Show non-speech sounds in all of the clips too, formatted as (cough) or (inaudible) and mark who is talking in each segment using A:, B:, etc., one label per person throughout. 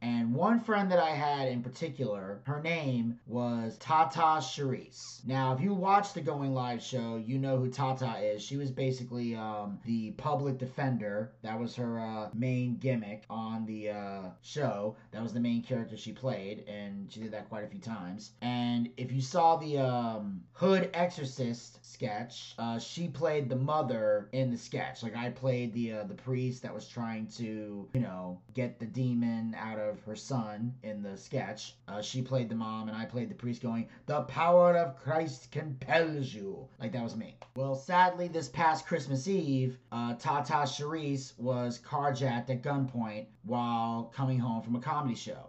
A: And one friend that I had in particular, her name was Tata Charisse. Now, if you watch the Going Live show, you know who Tata is. She was basically um, the public defender. That was her uh, main gimmick on the uh, show. That was the main character she played, and she did that quite a few times. And if you saw the um, Hood Exorcist sketch, uh, she played the mother in the sketch. Like I played the uh, the priest that was trying to, you know, get the demon out of her son in the sketch. Uh, she played the mom, and I played the priest, going, "The power of Christ compels you." Like that was me. Well, sadly, this past Christmas Eve, uh, Tata Charisse was carjacked at gunpoint while coming home from a comedy show.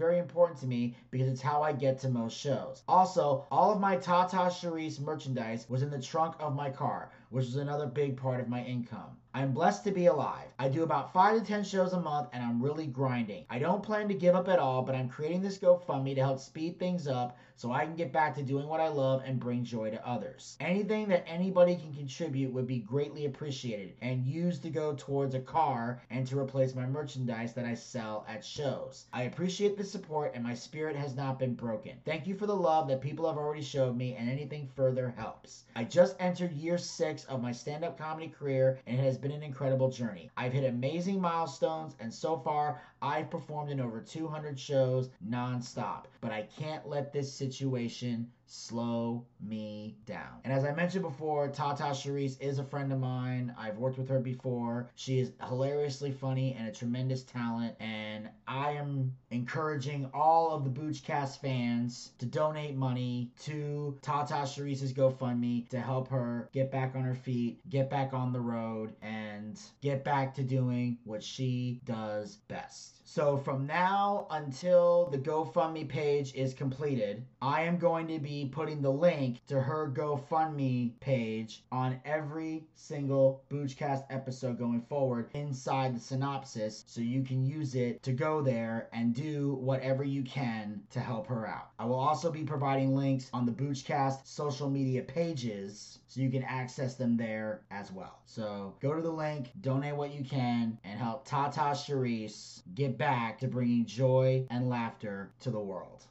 A: very important to me because it's how I get to most shows. Also, all of my Tata Charisse merchandise was in the trunk of my car, which was another big part of my income. I'm blessed to be alive. I do about 5 to 10 shows a month and I'm really grinding. I don't plan to give up at all, but I'm creating this GoFundMe to help speed things up so I can get back to doing what I love and bring joy to others. Anything that anybody can contribute would be greatly appreciated and used to go towards a car and to replace my merchandise that I sell at shows. I appreciate the support and my spirit has not been broken. Thank you for the love that people have already showed me and anything further helps. I just entered year 6 of my stand-up comedy career and it has been an incredible journey. I've hit amazing milestones, and so far, I've performed in over 200 shows nonstop. But I can't let this situation slow me down. And as I mentioned before, Tata Charisse is a friend of mine. I've worked with her before. She is hilariously funny and a tremendous talent. And I am encouraging all of the Boochcast fans to donate money to Tata Charisse's GoFundMe to help her get back on her feet, get back on the road, and get back to doing what she does best. So from now until the GoFundMe page is completed, I am going to be putting the link to her GoFundMe page on every single Boochcast episode going forward inside the synopsis so you can use it to go there and do whatever you can to help her out. I will also be providing links on the Boochcast social media pages so you can access them there as well. So go to the link, donate what you can, and help Tata Charisse get back to bringing joy and laughter to the world.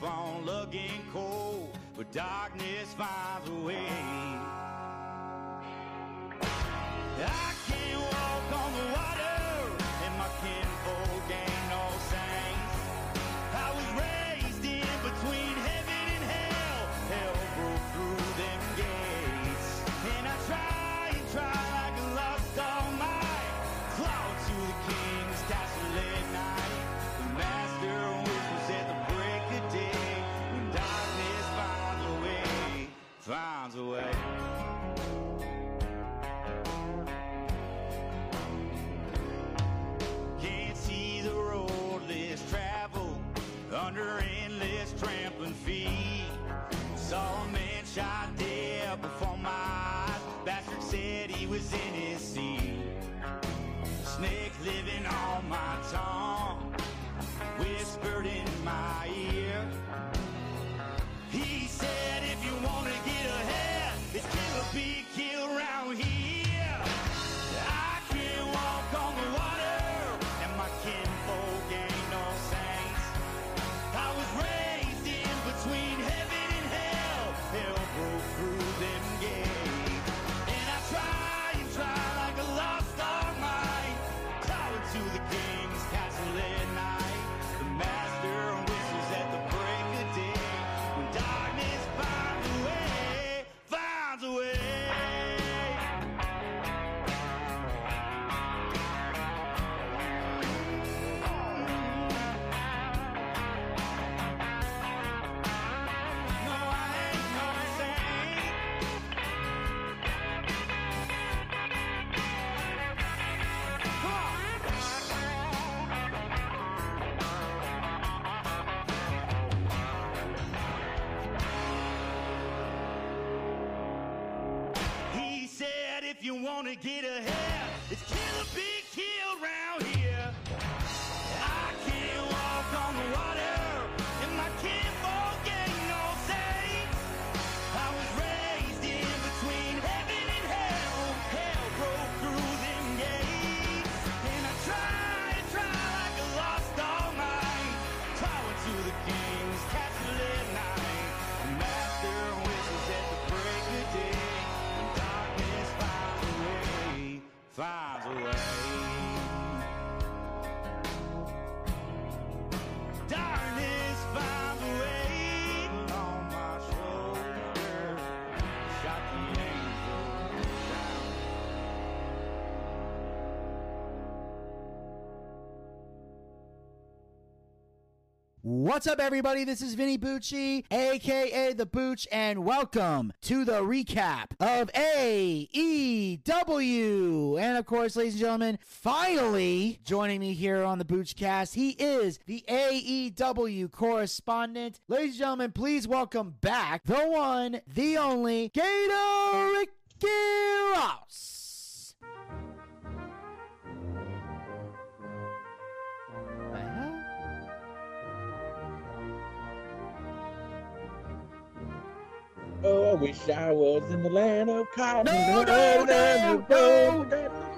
B: Keep on looking cold, but darkness finds a way. To get ahead,
A: What's up, everybody? This is Vinny Bucci, aka The Booch, and welcome to the recap of AEW. And of course, ladies and gentlemen, finally joining me here on the Boochcast, he is the AEW correspondent. Ladies and gentlemen, please welcome back the one, the only, Gator Ricky Ross.
C: Oh, I wish I was in the land of cotton.
A: No, no, no, no.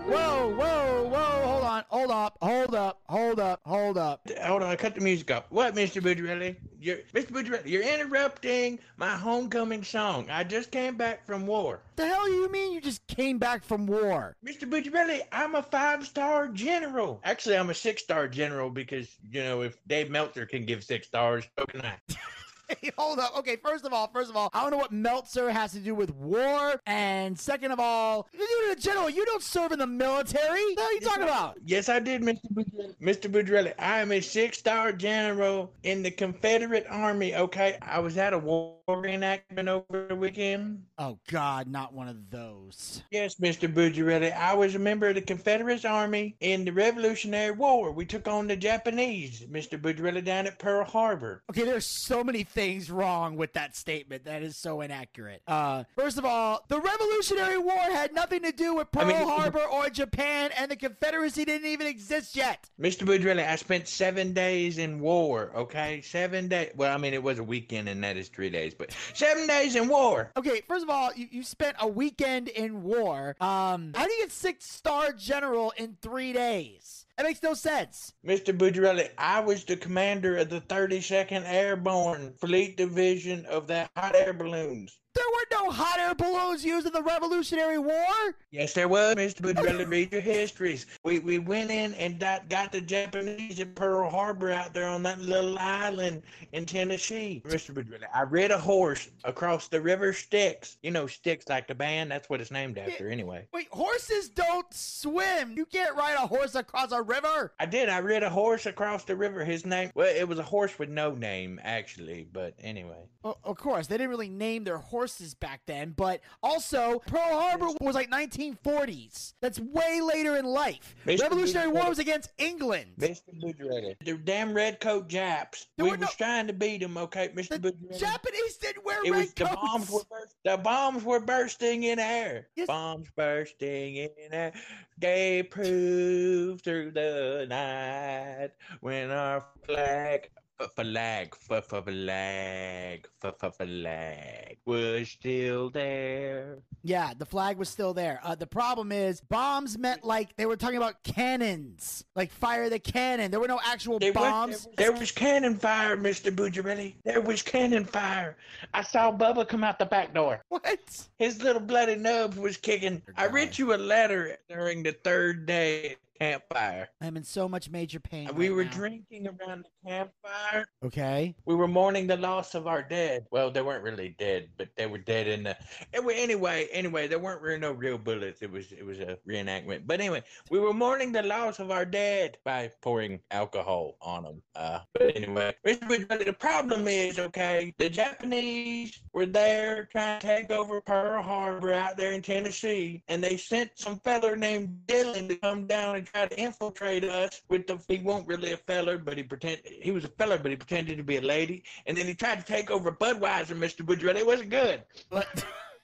A: Whoa, whoa, whoa, hold on, hold up, hold up, hold up, hold up.
C: Hold on, cut the music off. What, Mr. Bucciarelli? You're, Mr. Bucciarelli, you're interrupting my homecoming song. I just came back from war.
A: The hell you mean you just came back from war?
C: Mr. Bucciarelli, I'm a five-star general. Actually, I'm a six-star general because, you know, if Dave Meltzer can give six stars, so can I. (laughs) (laughs)
A: Hey, hold up. Okay, first of all, first of all, I don't know what Meltzer has to do with war. And second of all, you're a general. You don't serve in the military. What are you talking about?
C: Yes, I did, Mr. Bucciarelli. Mr. Bucciarelli, I am a six-star general in the Confederate Army, okay? I was at a war reenactment over the weekend.
A: Oh God, not one of those.
C: Yes, Mr. Bucciarelli, I was a member of the Confederate Army in the Revolutionary War. We took on the Japanese, Mr. Bucciarelli, down at Pearl Harbor.
A: Okay, there's so many things wrong with that statement. That is so inaccurate. Uh, first of all, the Revolutionary War had nothing to do with Pearl
C: mean-
A: Harbor or Japan, and the Confederacy didn't even exist yet.
C: Mr. Bucciarelli, I spent seven days in war, okay? Seven days. Well, I mean, it was a weekend and that is three days, but seven days in war.
A: Okay, first of all, you, you spent a weekend in war. Um, how do you get six star general in three days? That makes no sense.
C: Mr. Bucciarelli, I was the commander of the 32nd Airborne Fleet Division of the hot air balloons.
A: There were no hot air balloons used in the Revolutionary War.
C: Yes, there was, Mr. Bucciarelli. Read your histories. We we went in and got, got the Japanese at Pearl Harbor out there on that little island in Tennessee. Mr. Bucciarelli, I rid a horse across the river Styx. You know Styx like the band? That's what it's named after anyway.
A: Wait, horses don't swim. You can't ride a horse across a river.
C: I did. I rid a horse across the river. His name, well, it was a horse with no name, actually. But anyway.
A: Well, of course, they didn't really name their horses back back then, but also Pearl Harbor was like 1940s. That's way later in life.
C: Mr.
A: Revolutionary War was against England.
C: Mr. Bujarelli. The damn redcoat Japs.
A: There
C: we
A: were
C: was
A: no-
C: trying to beat them, okay,
A: The
C: Mr. Bujarelli?
A: Japanese didn't wear
C: It
A: red
C: was the bombs were burst, the bombs were bursting in air.
A: Yes.
C: Bombs bursting in air. They proved through the night when our flag f- flag flag flag was still there.
A: Yeah, the flag was still there. Uh, the problem is, bombs meant like they were talking about cannons, like fire the cannon. There were no actual
C: There was,
A: bombs.
C: there was cannon fire, Mr. Bujarelli. There was cannon fire. I saw Bubba come out the back door.
A: What?
C: His little bloody nub was kicking. I wrote you a letter during the third day campfire.
A: I'm in so much major pain.
C: we
A: right
C: were
A: now.
C: drinking around the campfire.
A: Okay.
C: We were mourning the loss of our dead. Well, they weren't really dead, but they were dead in the. Anyway, anyway, anyway, there weren't really no real bullets. It was it was a reenactment. But anyway, we were mourning the loss of our dead by pouring alcohol on them. Uh, but anyway. The problem is okay. The Japanese were there trying to take over Pearl Harbor out there in Tennessee, and they sent some feller named Dylan to come down and try to infiltrate us with the. He wasn't really a feller, but he pretend he was a feller, but he pretended to be a lady, and then he tried to take over Budweiser, Mr. Woodruff. It wasn't good. (laughs)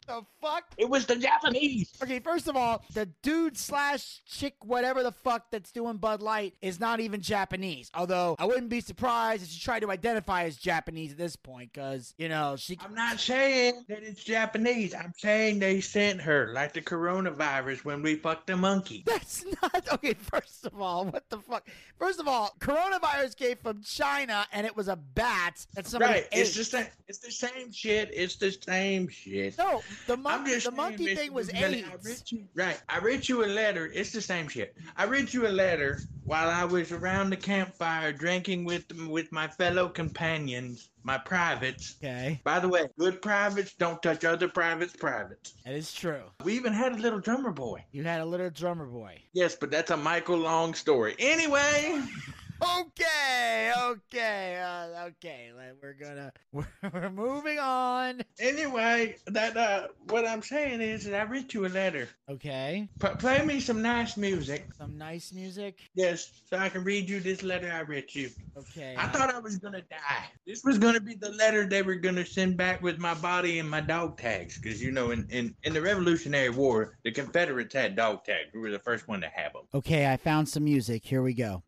A: The fuck?
C: It was the Japanese.
A: Okay, first of all, the dude slash chick, whatever the fuck that's doing Bud Light, is not even Japanese. Although I wouldn't be surprised if she tried to identify as Japanese at this point, because you know she.
C: I'm not saying that it's Japanese. I'm saying they sent her like the coronavirus when we fucked the monkey.
A: That's not okay. First of all, what the fuck? First of all, coronavirus came from China, and it was a bat that somebody
C: Right,
A: ate.
C: it's the same. It's the same shit. It's the same shit.
A: no, the. The
C: saying,
A: monkey
C: Mr.
A: thing was
C: I
A: AIDS.
C: you, right. I read you a letter. It's the same shit. I read you a letter while I was around the campfire drinking with with my fellow companions, my privates.
A: Okay,
C: By the way, good privates don't touch other privates' privates.
A: that is true.
C: We even had a little drummer boy.
A: You had a little drummer boy.
C: Yes, but that's a Michael Long story. Anyway, (laughs)
A: Okay, okay, uh, okay. We're gonna we're, (laughs) we're moving on.
C: anyway, that uh, what I'm saying is that I wrote you a letter.
A: Okay,
C: P- play me some nice music.
A: some nice music.
C: Yes, so I can read you this letter I wrote you.
A: Okay,
C: I thought I was gonna die. This was gonna be the letter they were gonna send back with my body and my dog tags, because you know, in, in in the Revolutionary War, the Confederates had dog tags. We were the first one to have them.
A: okay. I found some music. Here we go.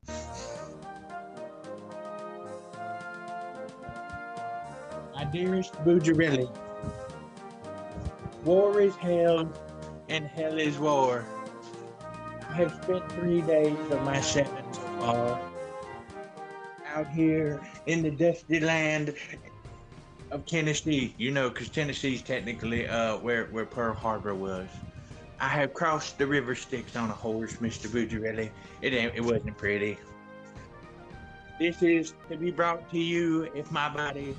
C: My dearest Bujarelli, war is hell, and hell is war. I have spent three days of my seven so far out here in the dusty land of Tennessee. You know, because Tennessee's technically uh, where, where Pearl Harbor was. I have crossed the river Styx on a horse, Mr. Bujarelli. It, it wasn't pretty. This is to be brought to you if my body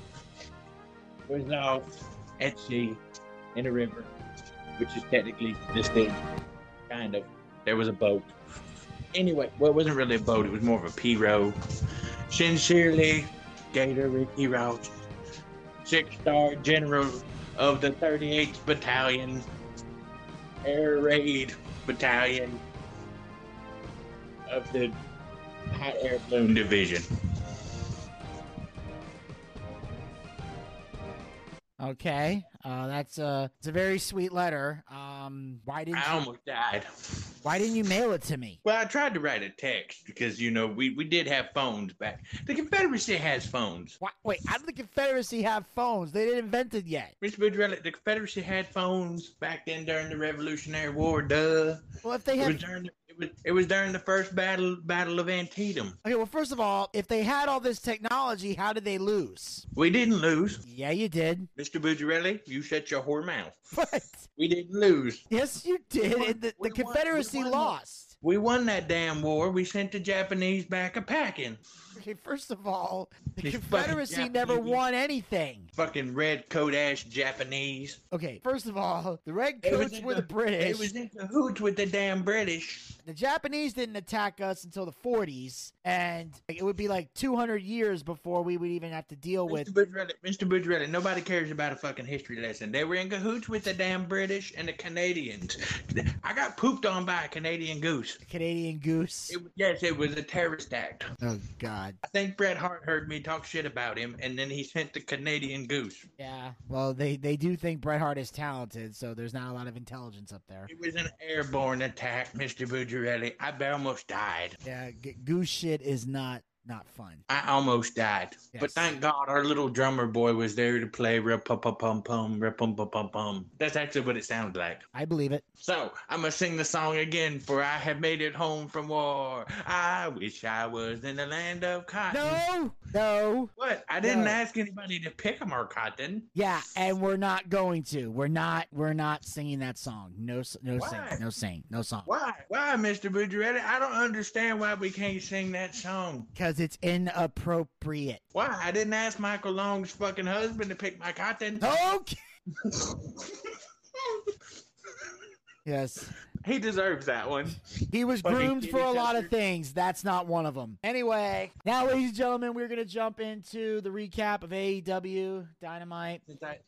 C: was lost at sea in a river, which is technically the sea. Kind of. There was a boat. Anyway, well, it wasn't really a boat, it was more of a pirogue. Sincerely, Gator Ricky Ross, six star general of the 38th Battalion, Air Raid Battalion of the Hot Air Balloon Division.
A: Okay, uh, that's a it's a very sweet letter. Um, why didn't
C: I
A: you,
C: almost died.
A: why didn't you mail it to me?
C: Well, I tried to write a text because you know we, we did have phones back. The Confederacy has phones.
A: Why, wait, how did the Confederacy have phones? They didn't invent it yet.
C: Mr. Boudreaux, the Confederacy had phones back then during the Revolutionary War. Duh.
A: Well, if they
C: It
A: had
C: during the, it was it was during the first battle battle of Antietam.
A: okay, well, first of all, if they had all this technology, how did they lose?
C: We didn't lose,
A: Yeah, you did.
C: Mr. Bujarelli, You shut your whore mouth. (laughs)
A: What?
C: We didn't lose.
A: Yes, you did.
C: won-
A: the, the
C: won- we
A: Confederacy
C: won.
A: lost.
C: We won that damn war. We sent the Japanese back a packing.
A: Okay, first of all, the
C: These fucking
A: Confederacy never won anything.
C: Fucking red coat ass Japanese.
A: Okay, first of all, the red
C: They was
A: coats were the
C: They
A: British.
C: It was in cahoots with the damn British.
A: The Japanese didn't attack us until the 40s, and it would be like 200 years before we would even have to deal with.
C: Mr. Boudreaux, Mr. Boudreaux, nobody cares about a fucking history lesson. They were in cahoots with the damn British and the Canadians. I got pooped on by a Canadian goose.
A: Canadian goose.
C: It, yes, it was a terrorist act.
A: Oh God.
C: I think Bret Hart heard me talk shit about him, and then he sent the Canadian goose.
A: Yeah. Well, they they do think Bret Hart is talented, so there's not a lot of intelligence up there.
C: It was an airborne attack, Mr. Boudreaux. I almost died.
A: Yeah, g- goose shit is not not fun.
C: I almost died. But thank God our little drummer boy was there to play rip pum pum pum pum rip pum pum pum pum. That's actually what it sounded like.
A: I believe it.
C: So I'm gonna sing the song again. For I have made it home from war. I wish I was in the land of cotton.
A: No, no.
C: What? I didn't
A: No.
C: ask anybody to pick or cotton.
A: Yeah, and we're not going to. We're not. We're not singing that song. No, no
C: Why?
A: sing. No sing. No song.
C: Why? Why, Mr. Boudreaux? I don't understand why we can't sing that song.
A: Because it's inappropriate.
C: Why? I didn't ask Michael Long's fucking husband to pick my cotton.
A: Okay. (laughs) Yes.
C: He deserves that one.
A: He was
C: Fucking
A: groomed for a
C: kitty
A: lot of
C: chester.
A: things. That's not one of them. Anyway, now, ladies and gentlemen, we're going to jump into the recap of AEW Dynamite.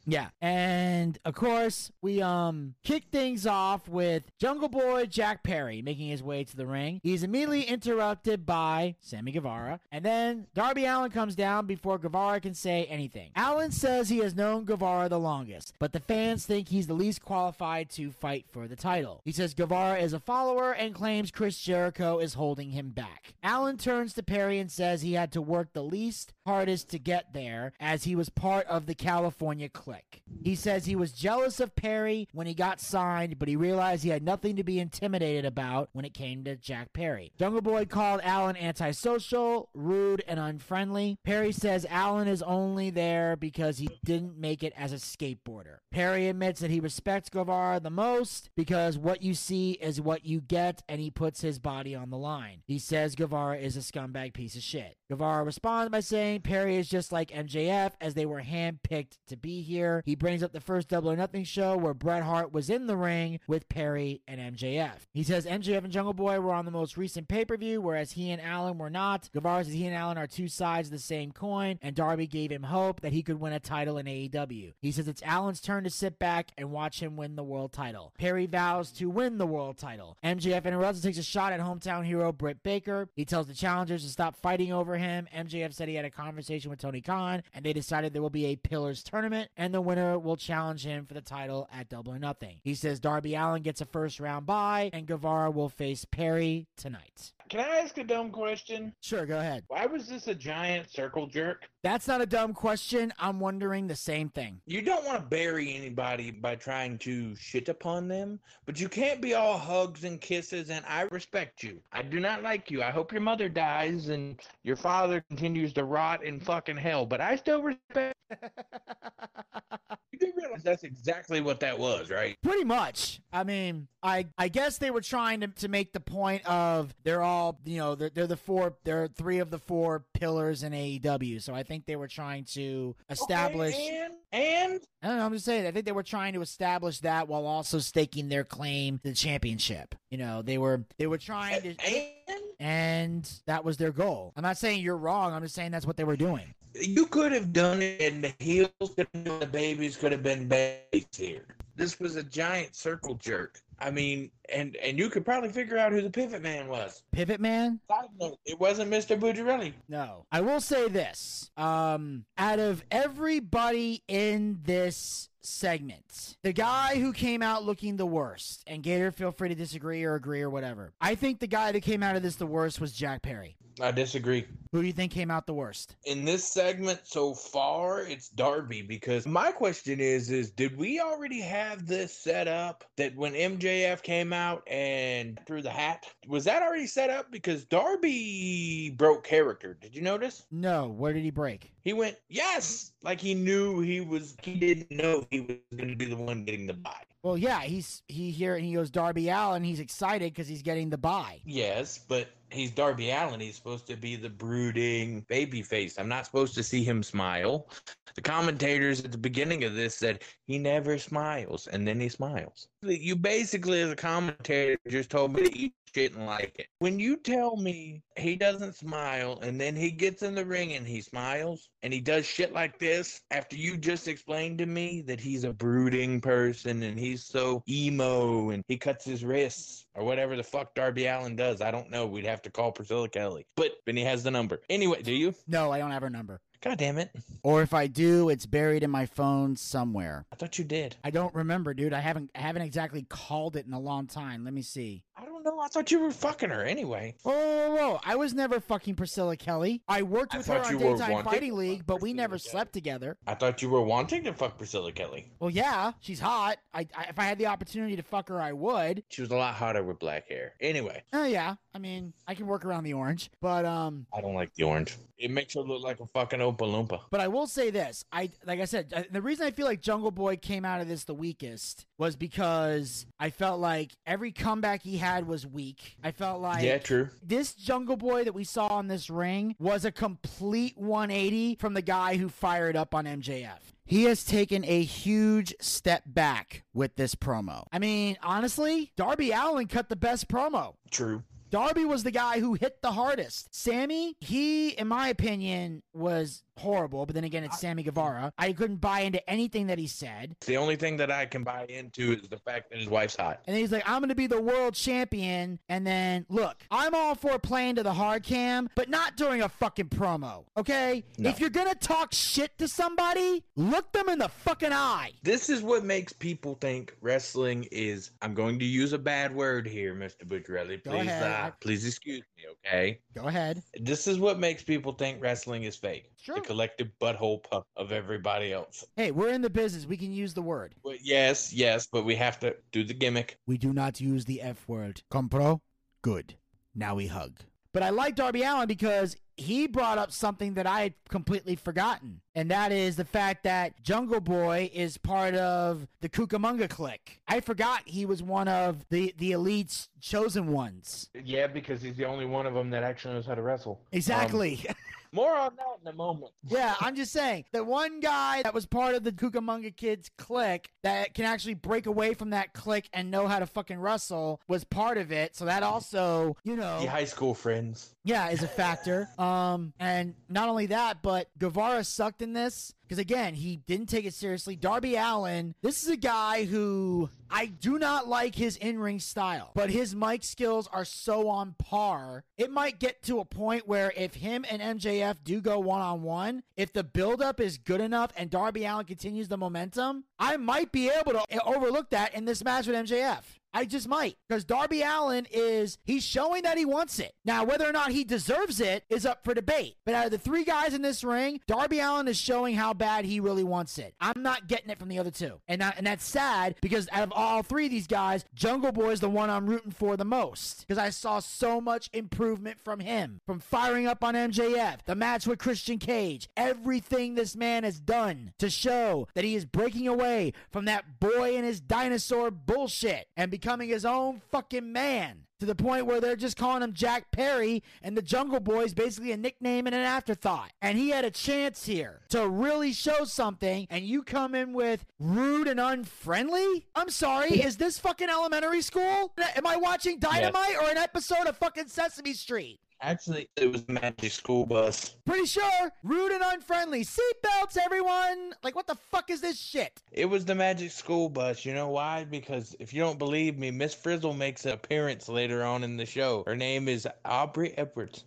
A: Yeah. And of course, we um kick things off with Jungle Boy Jack Perry making his way to the ring. He's immediately interrupted by Sammy Guevara. And then Darby Allin comes down before Guevara can say anything. Allin says he has known Guevara the longest, but the fans think he's the least qualified to fight for the title. He says Guevara is a follower and claims Chris Jericho is holding him back. Allin turns to Perry and says he had to work the least hardest to get there as he was part of the California clique. He says he was jealous of Perry when he got signed, but he realized he had nothing to be intimidated about when it came to Jack Perry. Jungle Boy called Allin antisocial, rude, and unfriendly. Perry says Allin is only there because he didn't make it as a skateboarder. Perry admits that he respects Guevara the most because what you see is what you get, and he puts his body on the line. He says Guevara is a scumbag piece of shit. Guevara responds by saying Perry is just like MJF as they were handpicked to be here. He brings up the first Double or Nothing show where Bret Hart was in the ring with Perry and MJF. He says MJF and Jungle Boy were on the most recent pay per view, whereas he and Allin were not. Guevara says he and Allin are two sides of the same coin, and Darby gave him hope that he could win a title in AEW. He says it's Allin's turn to sit back and watch him win the world title. Perry vows to win the world title. MJF interrupts and takes a shot at hometown hero Britt Baker. He tells the challengers to stop fighting over him. MJF said he had a conversation with Tony Khan, and they decided there will be a Pillars tournament, and the winner will challenge him for the title at Double or Nothing. He says Darby Allin gets a first round bye, and Guevara will face Perry tonight.
C: Can I ask a dumb question?
A: Sure, go ahead.
C: Why was this a giant circle jerk?
A: That's not a dumb question. I'm wondering the same thing.
C: You don't want to bury anybody by trying to shit upon them, but you can't be all hugs and kisses and I respect you. I do not like you. I hope your mother dies and your father continues to rot in fucking hell, but I still respect (laughs) you do realize that's exactly what that was, right?
A: Pretty much. I mean, I I guess they were trying to, to make the point of they're all you know they're, they're the four they're three of the four pillars in AEW. So I think they were trying to establish.
C: Okay, and
A: I don't know. I'm just saying. I think they were trying to establish that while also staking their claim to the championship. You know, they were they were trying to,
C: and
A: and that was their goal. I'm not saying you're wrong. I'm just saying that's what they were doing.
C: you could have done it and the heels could have been the babies could have been babies here. This was a giant circle jerk. I mean, and and you could probably figure out who the pivot man was.
A: Pivot Man.
C: Side note, It wasn't Mr. Bucciarelli.
A: No. I will say this. Um out of everybody in this segment, the guy who came out looking the worst, and Gator feel free to disagree or agree or whatever. I think the guy that came out of this the worst was Jack Perry.
C: I disagree.
A: Who do you think came out the worst?
C: In this segment so far, it's Darby because my question is is did we already have this set up that when MJF came out and threw the hat, was that already set up because Darby broke character. Did you notice?
A: No, where did he break?
C: He went, "Yes," like he knew he was he didn't know he was going to be the one getting the bye.
A: Well, yeah, he's he here and he goes Darby Allin. He's excited because he's getting the bye.
C: Yes, but he's Darby Allin. He's supposed to be the brooding baby face. I'm not supposed to see him smile. The commentators at the beginning of this said he never smiles, and then he smiles. You basically, as a commentator, just told me eat shit and like it. When you tell me he doesn't smile, and then he gets in the ring and he smiles, and he does shit like this, after you just explained to me that he's a brooding person and he's so emo and he cuts his wrists or whatever the fuck Darby Allin does. I don't know. We'd have to call Priscilla Kelly. But Benny has the number. Anyway, do you?
A: No, I don't have her number.
C: God damn it.
A: Or if I do, it's buried in my phone somewhere.
C: I thought you did.
A: I don't remember, dude. I haven't I haven't exactly called it in a long time. Let me see.
C: I don't know. I thought you were fucking her anyway.
A: Whoa, whoa, whoa. I was never fucking Priscilla Kelly. I worked
C: I
A: with her on Daytime Fighting League, but we never
C: Kelly.
A: slept together.
C: I thought you were wanting to fuck Priscilla Kelly.
A: Well, yeah, she's hot. I, I if I had the opportunity to fuck her, I would.
C: She was a lot hotter with black hair. Anyway,
A: Oh yeah, I mean, I can work around the orange, but um,
C: I don't like the orange. It makes her look like a fucking Oompa Loompa.
A: but I will say this: I like I said, I- the reason I feel like Jungle Boy came out of this the weakest was because I felt like every comeback he had was weak. I felt like
C: yeah, true.
A: this Jungle Boy that we saw on this ring was a complete 180 from the guy who fired up on MJF. He has taken a huge step back with this promo. I mean, honestly, Darby Allin cut the best promo.
C: True.
A: Darby was the guy who hit the hardest. Sammy, he, in my opinion, was horrible, but then again, it's Sammy Guevara. I couldn't buy into anything that he said.
C: The only thing that I can buy into is the fact that his wife's hot.
A: And then he's like, I'm going to be the world champion. And then, look, I'm all for playing to the hard cam, but not during a fucking promo, okay?
C: No.
A: If you're going to talk shit to somebody, look them in the fucking eye.
C: This is what makes people think wrestling is. I'm going to use a bad word here, Mr. Bucciarelli.
A: Go
C: Please,
A: ahead.
C: uh, please excuse me, okay?
A: Go ahead.
C: This is what makes people think wrestling is fake.
A: Sure.
C: The collective butthole pup of everybody else.
A: Hey, we're in the business. We can use the word.
C: But yes, yes, but we have to do the gimmick.
A: We do not use the F word. Compro? Good. Now we hug. But I like Darby Allen because he brought up something that I had completely forgotten. And that is the fact that Jungle Boy is part of the Cucamonga clique. I forgot he was one of the, the elite's chosen ones.
C: Yeah, because he's the only one of them that actually knows how to wrestle.
A: Exactly.
C: Um, More on that in a moment.
A: yeah, I'm just saying. The one guy that was part of the Cucamonga Kids clique that can actually break away from that clique and know how to fucking wrestle was part of it. So that also, you know.
C: The high school friends.
A: Yeah, is a factor. Um, and not only that, but Guevara sucked in this because again, he didn't take it seriously. Darby Allin, this is a guy who I do not like his in-ring style, but his mic skills are so on par. It might get to a point where if him and MJF do go one-on-one, if the buildup is good enough and Darby Allin continues the momentum, I might be able to overlook that in this match with MJF. I just might. Because Darby Allin is, he's showing that he wants it. Now, whether or not he deserves it is up for debate. But out of the three guys in this ring, Darby Allin is showing how bad he really wants it. I'm not getting it from the other two. And, that, and that's sad because out of all three of these guys, Jungle Boy is the one I'm rooting for the most. Because I saw so much improvement from him. From firing up on MJF, the match with Christian Cage, everything this man has done to show that he is breaking away from that boy and his dinosaur bullshit and becoming his own fucking man. To the point where they're just calling him Jack Perry, and the Jungle Boy is basically a nickname and an afterthought. And he had a chance here to really show something, and you come in with rude and unfriendly? I'm sorry, is this fucking elementary school? Am I watching Dynamite or an episode of fucking Sesame Street?
C: Actually, it was Magic School Bus.
A: Pretty sure. Rude and unfriendly. Seatbelts, everyone. Like, what the fuck is this shit?
C: It was the Magic School Bus. You know why? Because if you don't believe me, Miss Frizzle makes an appearance later on in the show. Her name is Aubrey Edwards.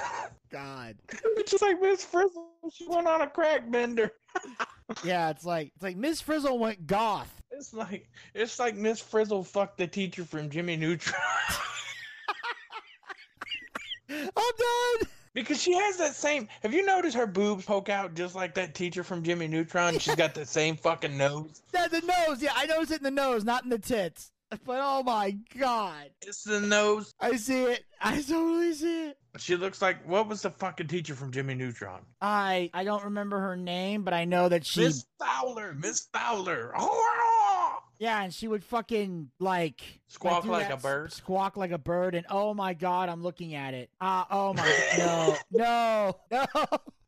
C: (laughs)
A: God.
C: it's just like Miss Frizzle. She went on a crack bender. (laughs)
A: Yeah, it's like it's like Miss Frizzle went goth.
C: It's like it's like Miss Frizzle fucked the teacher from Jimmy Neutron. (laughs)
A: I'm done.
C: because she has that same. Have you noticed her boobs poke out just like that teacher from Jimmy Neutron? She's got the same fucking nose. (laughs)
A: Yeah, the nose. Yeah, I noticed it in the nose, not in the tits. But oh my god,
C: It's the nose.
A: I see it. I totally see it.
C: She looks like what was the fucking teacher from Jimmy Neutron?
A: I I don't remember her name, but I know that she.
C: Miss Fowler. Miss Fowler. Oh,
A: Yeah, and she would fucking like
C: Squawk
A: do
C: like a bird.
A: Squawk like a bird, and oh my god, I'm looking at it. Uh, oh my (laughs) no, no,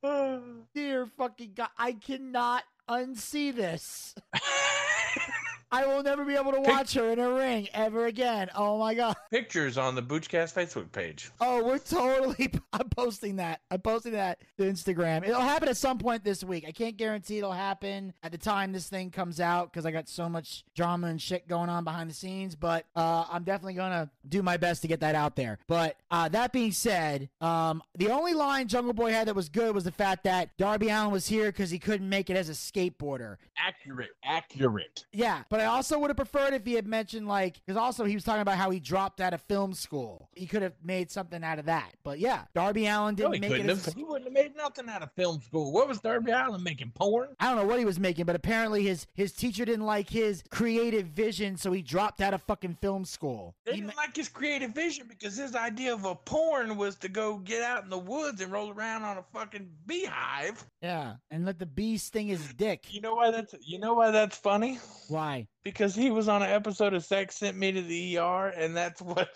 A: no, (laughs) dear fucking god, I cannot unsee this. (laughs) I will never be able to watch her in a ring ever again. Oh my god.
C: Pictures on the Boochcast Facebook page.
A: Oh, we're totally. (laughs) I'm posting that. I'm posting that to Instagram. It'll happen at some point this week. I can't guarantee it'll happen at the time this thing comes out because I got so much drama and shit going on behind the scenes. But uh, I'm definitely gonna do my best to get that out there. But uh, that being said, um, the only line Jungle Boy had that was good was the fact that Darby Allin was here because he couldn't make it as a skateboarder.
C: Accurate. Accurate.
A: Yeah, but I also would have preferred if he had mentioned like because also he was talking about how he dropped out of film school. He could have made something out of that. But yeah, Darby
C: Allin
A: didn't
C: he
A: make it. As
C: He wouldn't have made nothing out of film school. What was Darby Allin making? Porn?
A: I don't know what he was making, but apparently his his teacher didn't like his creative vision, so he dropped out of fucking film school.
C: They
A: He
C: didn't
A: ma-
C: like his creative vision because his idea of a porn was to go get out in the woods and roll around on a fucking beehive.
A: yeah, and let the bee sting his dick.
C: You know why that's you know why that's funny?
A: Why?
C: Because he was on an episode of Sex Sent Me to the ER and that's (laughs) what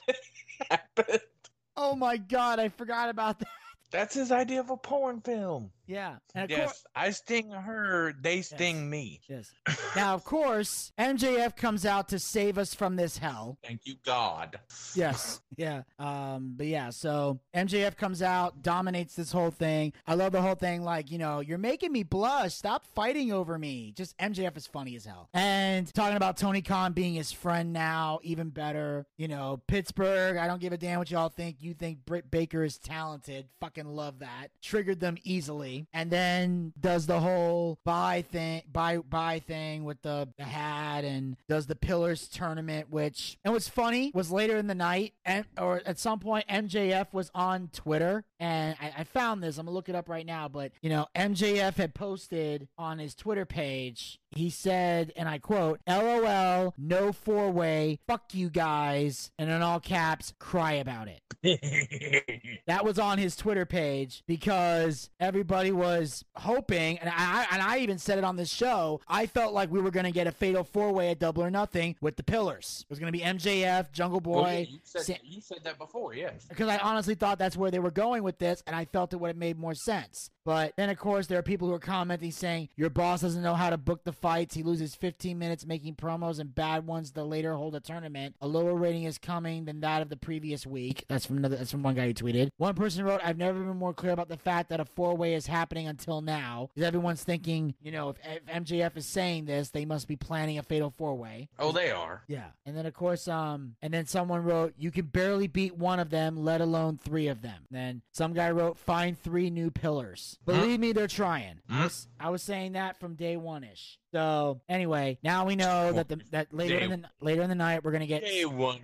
C: happened.
A: Oh my god, I forgot about that.
C: That's his idea of a porn film.
A: Yeah,
C: yes,
A: course,
C: I sting her, they sting me.
A: yes. Now, of course, MJF comes out to save us from this hell.
C: Thank you, God.
A: Yes. (laughs) Yeah. Um, but yeah, so MJF comes out, dominates this whole thing. I love the whole thing, like, you know, you're making me blush. Stop fighting over me. Just MJF is funny as hell. And talking about Tony Khan being his friend now, even better. You know, Pittsburgh, I don't give a damn what y'all think. You think Britt Baker is talented. Fucking love that. Triggered them easily. And then does the whole bye thing bye bye thing with the, the hat and does the pillars tournament, which and what's funny was later in the night and or at some point MJF was on Twitter and I, I found this. I'm gonna look it up right now, but you know, MJF had posted on his Twitter page he said, and I quote, LOL, no four way, fuck you guys, and in all caps, cry about it. (laughs) That was on his Twitter page because everybody was hoping, and I and I even said it on this show. I felt like we were going to get a fatal four way at Double or Nothing with the Pillars. It was going to be MJF, Jungle
C: Well,
A: Boy,
C: yeah, you, said,
A: Sa-
C: you said that before, yes.
A: because I honestly thought that's where they were going with this, and I felt it would have made more sense. But then, of course, there are people who are commenting saying your boss doesn't know how to book the fights. He loses 15 minutes making promos and bad ones to later hold a tournament. A lower rating is coming than that of the previous week. That's from another. That's from one guy who tweeted. One person wrote, "I've never been more clear about the fact that a four-way is happening until now. Because everyone's thinking, you know, if, if MJF is saying this, they must be planning a fatal four-way."
C: Oh, they are.
A: Yeah. And then of course, um, and then someone wrote, "You can barely beat one of them, let alone three of them." Then some guy wrote, "Find three new pillars." Believe me, they're trying. I, was, I was saying that from day one ish. So anyway, now we know that the that later in the later in the night we're gonna get
C: Day one.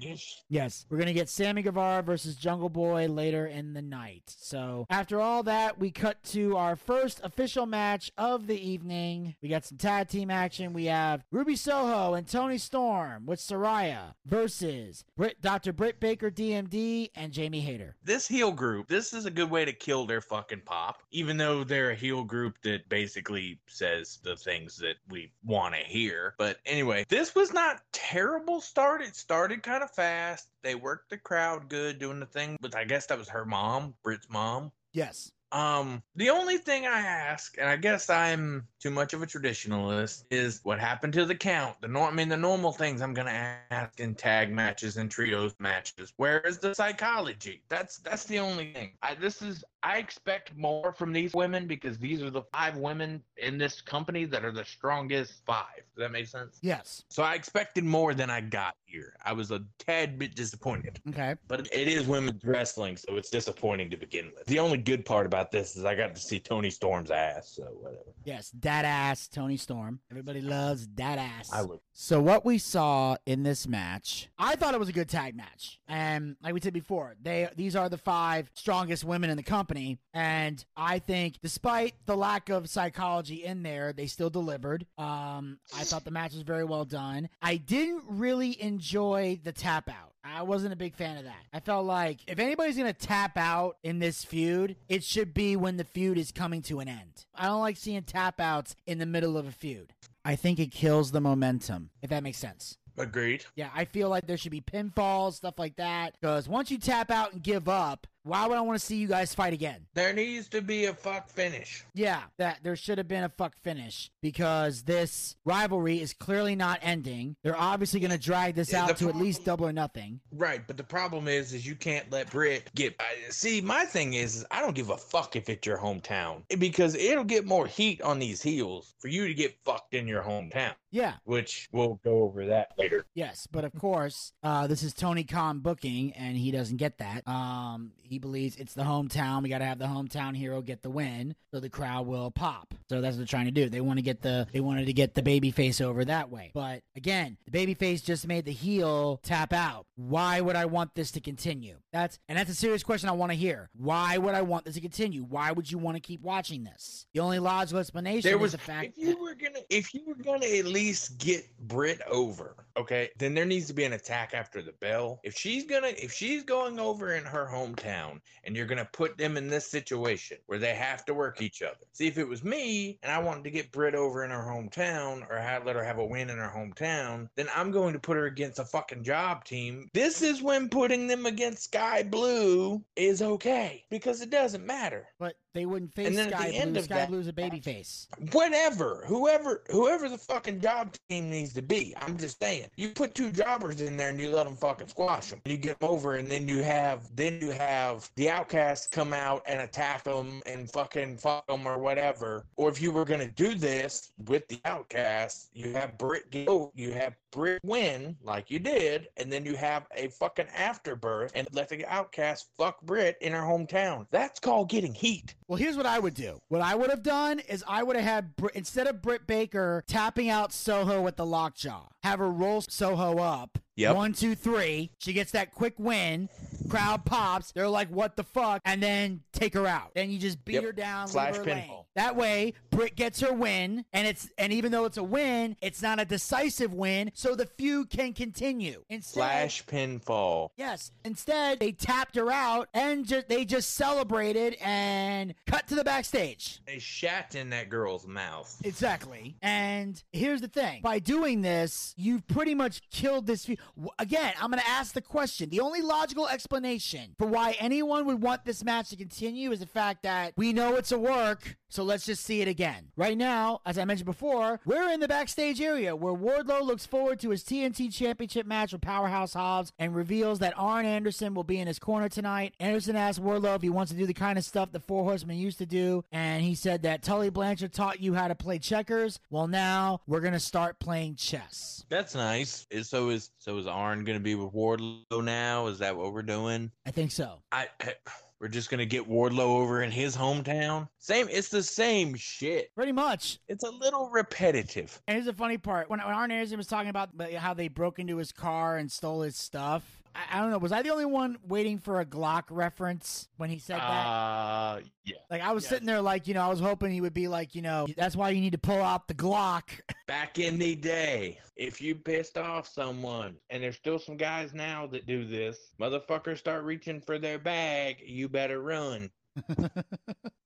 A: Yes, we're gonna get Sammy Guevara versus Jungle Boy later in the night. So after all that, we cut to our first official match of the evening. We got some tag team action. We have Ruby Soho and Toni Storm with Saraya versus Britt, Dr. Britt Baker, DMD, and Jamie Hayter.
C: This heel group, this is a good way to kill their fucking pop. Even though they're a heel group that basically says the things that we want to hear. But anyway, this was not terrible start. It started kind of fast. They worked the crowd good doing the thing, but I guess that was her mom, Britt's mom.
A: Yes.
C: Um, the only thing I ask, and I guess I'm too much of a traditionalist, is what happened to the count. The norm, I mean, the normal things I'm gonna ask in tag matches and trios matches. Where is the psychology? That's that's the only thing. I this is I expect more from these women because these are the five women in this company that are the strongest five. Does that make sense?
A: Yes.
C: So I expected more than I got here. I was a tad bit disappointed.
A: Okay.
C: But it is women's wrestling, so it's disappointing to begin with. The only good part about this is I got to see Toni Storm's ass, so whatever.
A: Yes. That ass, Toni Storm. Everybody loves that ass.
C: I would.
A: So what we saw in this match, I thought it was a good tag match. And like we said before, they these are the five strongest women in the company. And I think despite the lack of psychology in there, they still delivered. Um, I thought the match was very well done. I didn't really enjoy the tap out. I wasn't a big fan of that. I felt like if anybody's gonna tap out in this feud, it should be when the feud is coming to an end. I don't like seeing tap outs in the middle of a feud. I think it kills the momentum, if that makes sense.
C: Agreed.
A: Yeah, I feel like there should be pinfalls, stuff like that. Because once you tap out and give up, why would I want to see you guys fight again?
C: There needs to be a fuck finish.
A: Yeah, that there should have been a fuck finish because this rivalry is clearly not ending. They're obviously going to drag this out
C: the
A: to at least double or nothing.
C: Right, but the problem is, is you can't let Britt get. I- See, my thing is, is I don't give a fuck if it's your hometown because it'll get more heat on these heels for you to get fucked in your hometown,
A: Yeah,
C: which we'll go over that later.
A: yes, but of course, uh, this is Tony Khan booking, and he doesn't get that. Um, he believes it's the hometown. We got to have the hometown hero get the win, so the crowd will pop. So that's what they're trying to do. They want to get the they wanted to get the baby face over that way. But again, the baby face just made the heel tap out. Why would I want this to continue? That's and that's a serious question I want to hear. Why would I want this to continue? Why would you want to keep watching this? The only logical explanation
C: there was
A: the fact
C: if you were gonna if you were gonna at least get Britt over, okay, then there needs to be an attack after the bell. If she's gonna if she's going over in her hometown and you're gonna put them in this situation where they have to work each other. See if it was me and I wanted to get Britt over in her hometown or have, let her have a win in her hometown, then I'm going to put her against a fucking job team. This is when putting them against Sky Blue is okay because it doesn't matter.
A: but they wouldn't face
C: And then at
A: Sky Blue. Sky
C: that-
A: Blue's a baby face.
C: whatever, whoever, whoever the fucking job team needs to be. I'm just saying, you put two jobbers in there and you let them fucking squash them. You get them over, and then you have, then you have the outcasts come out and attack them and fucking fuck them or whatever. Or if you were gonna do this with the outcasts, you have Britt go, you have Britt win like you did, and then you have a fucking afterbirth and let the outcast fuck Britt in her hometown. That's called getting heat.
A: Well, here's what I would do. What I would have done is I would have had Br- instead of Britt Baker tapping out Soho with the lockjaw, have her roll Soho up.
C: Yep.
A: One, two, three. She gets that quick win. Crowd pops. They're like, "What the fuck?" And then take her out. Then you just beat
C: Yep.
A: her down.
C: Slash
A: her
C: pinfall.
A: That way, Britt gets her win, and it's and even though it's a win, it's not a decisive win, so the feud can continue. Instead,
C: Flash pinfall.
A: Yes. Instead, they tapped her out and ju- they just celebrated and cut to the backstage.
C: They shat in that girl's mouth.
A: Exactly. And here's the thing by doing this, you've pretty much killed this feud. Again, I'm going to ask the question. The only logical explanation for why anyone would want this match to continue is the fact that we know it's a work, so let's just see it again. Right now, as I mentioned before, we're in the backstage area where Wardlow looks forward to his TNT Championship match with Powerhouse Hobbs and reveals that Arn Anderson will be in his corner tonight. Anderson asked Wardlow if he wants to do the kind of stuff the Four Horsemen used to do, and he said that Tully Blanchard taught you how to play checkers. Well, now we're gonna start playing chess.
C: That's nice. So is so is Arn gonna be with Wardlow now? Is that what we're doing?
A: I think so.
C: I, I we're just gonna get Wardlow over in his hometown. Same. It's the same shit.
A: Pretty much.
C: It's a little repetitive.
A: And here's the funny part: when, when Arn Anderson was talking about how they broke into his car and stole his stuff. I, I don't know. Was I the only one waiting for a Glock reference when he said that?
C: Uh, yeah.
A: Like I was
C: yes.
A: sitting there, like you know, I was hoping he would be like, you know, that's why you need to pull out the Glock. (laughs)
C: Back in the day, if you pissed off someone, and there's still some guys now that do this, motherfuckers start reaching for their bag, you better run. (laughs)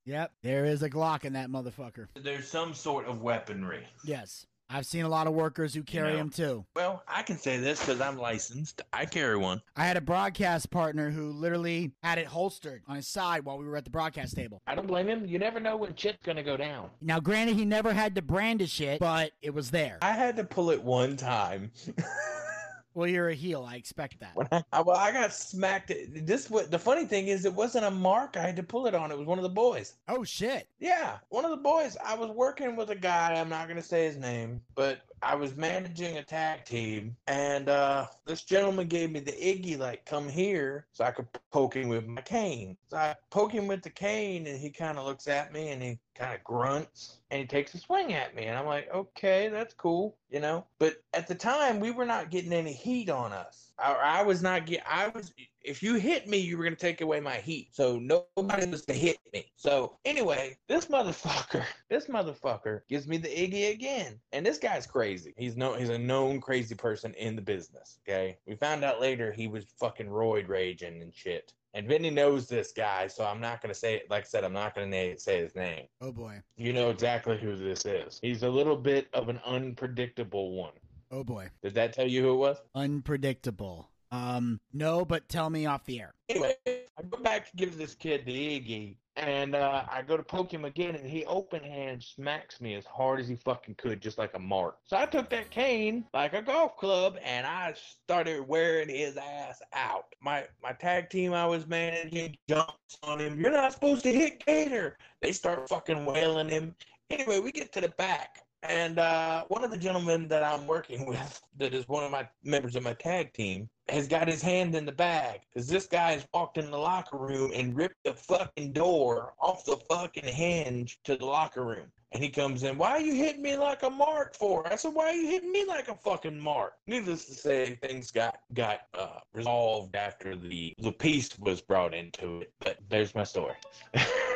A: yep, there is a Glock in that motherfucker.
C: There's some sort of weaponry.
A: Yes, I've seen a lot of workers who carry
C: know.
A: them too.
C: Well, I can say this because I'm licensed. I carry one.
A: I had a broadcast partner who literally had it holstered on his side while we were at the broadcast table.
C: I don't blame him. You never know when shit's gonna go down.
A: Now, granted, he never had to brandish it, but it was there.
C: I had to pull it one time. (laughs)
A: Well, you're a heel. I expect that.
C: when I, I- well, I got smacked. This what the funny thing is, it wasn't a mark I had to pull it on. It was one of the boys.
A: Oh shit!
C: Yeah, one of the boys. I was working with a guy. I'm not gonna say his name, but I was managing a tag team, and uh, this gentleman gave me the iggy, like, "Come here," so I could poke him with my cane. So I poke him with the cane, and he kind of looks at me, and he kind of grunts, and he takes a swing at me, and I'm like, "Okay, that's cool," you know. But at the time, we were not getting any heat on us. I, I was not get. I was. If you hit me, you were gonna take away my heat. So nobody was to hit me. So anyway, this motherfucker, (laughs) this motherfucker gives me the iggy again, and this guy's crazy. He's no. He's a known crazy person in the business. Okay. We found out later he was fucking roid raging and shit. And Vinny knows this guy, so I'm not gonna say it. Like I said, I'm not gonna na- say his name.
A: Oh boy.
C: You know exactly who this is. He's a little bit of an unpredictable one.
A: Oh boy.
C: Did that tell you who it was?
A: Unpredictable. Um, no, but tell me off the air.
C: Anyway, I go back to give this kid the Iggy, and uh, I go to poke him again, and he open hand smacks me as hard as he fucking could, just like a mark. So I took that cane like a golf club, and I started wearing his ass out. My my tag team I was managing jumps on him. You're not supposed to hit Gator. They start fucking wailing him. Anyway, we get to the back. And uh, one of the gentlemen that I'm working (laughs) with, that is one of my members of my tag team, has got his hand in the bag because this guy has walked in the locker room and ripped the fucking door off the fucking hinge to the locker room. And he comes in, why are you hitting me like a mark for? I said, why are you hitting me like a fucking mark? Needless to say, things got got uh, resolved after the the piece was brought into it. But there's my story. (laughs)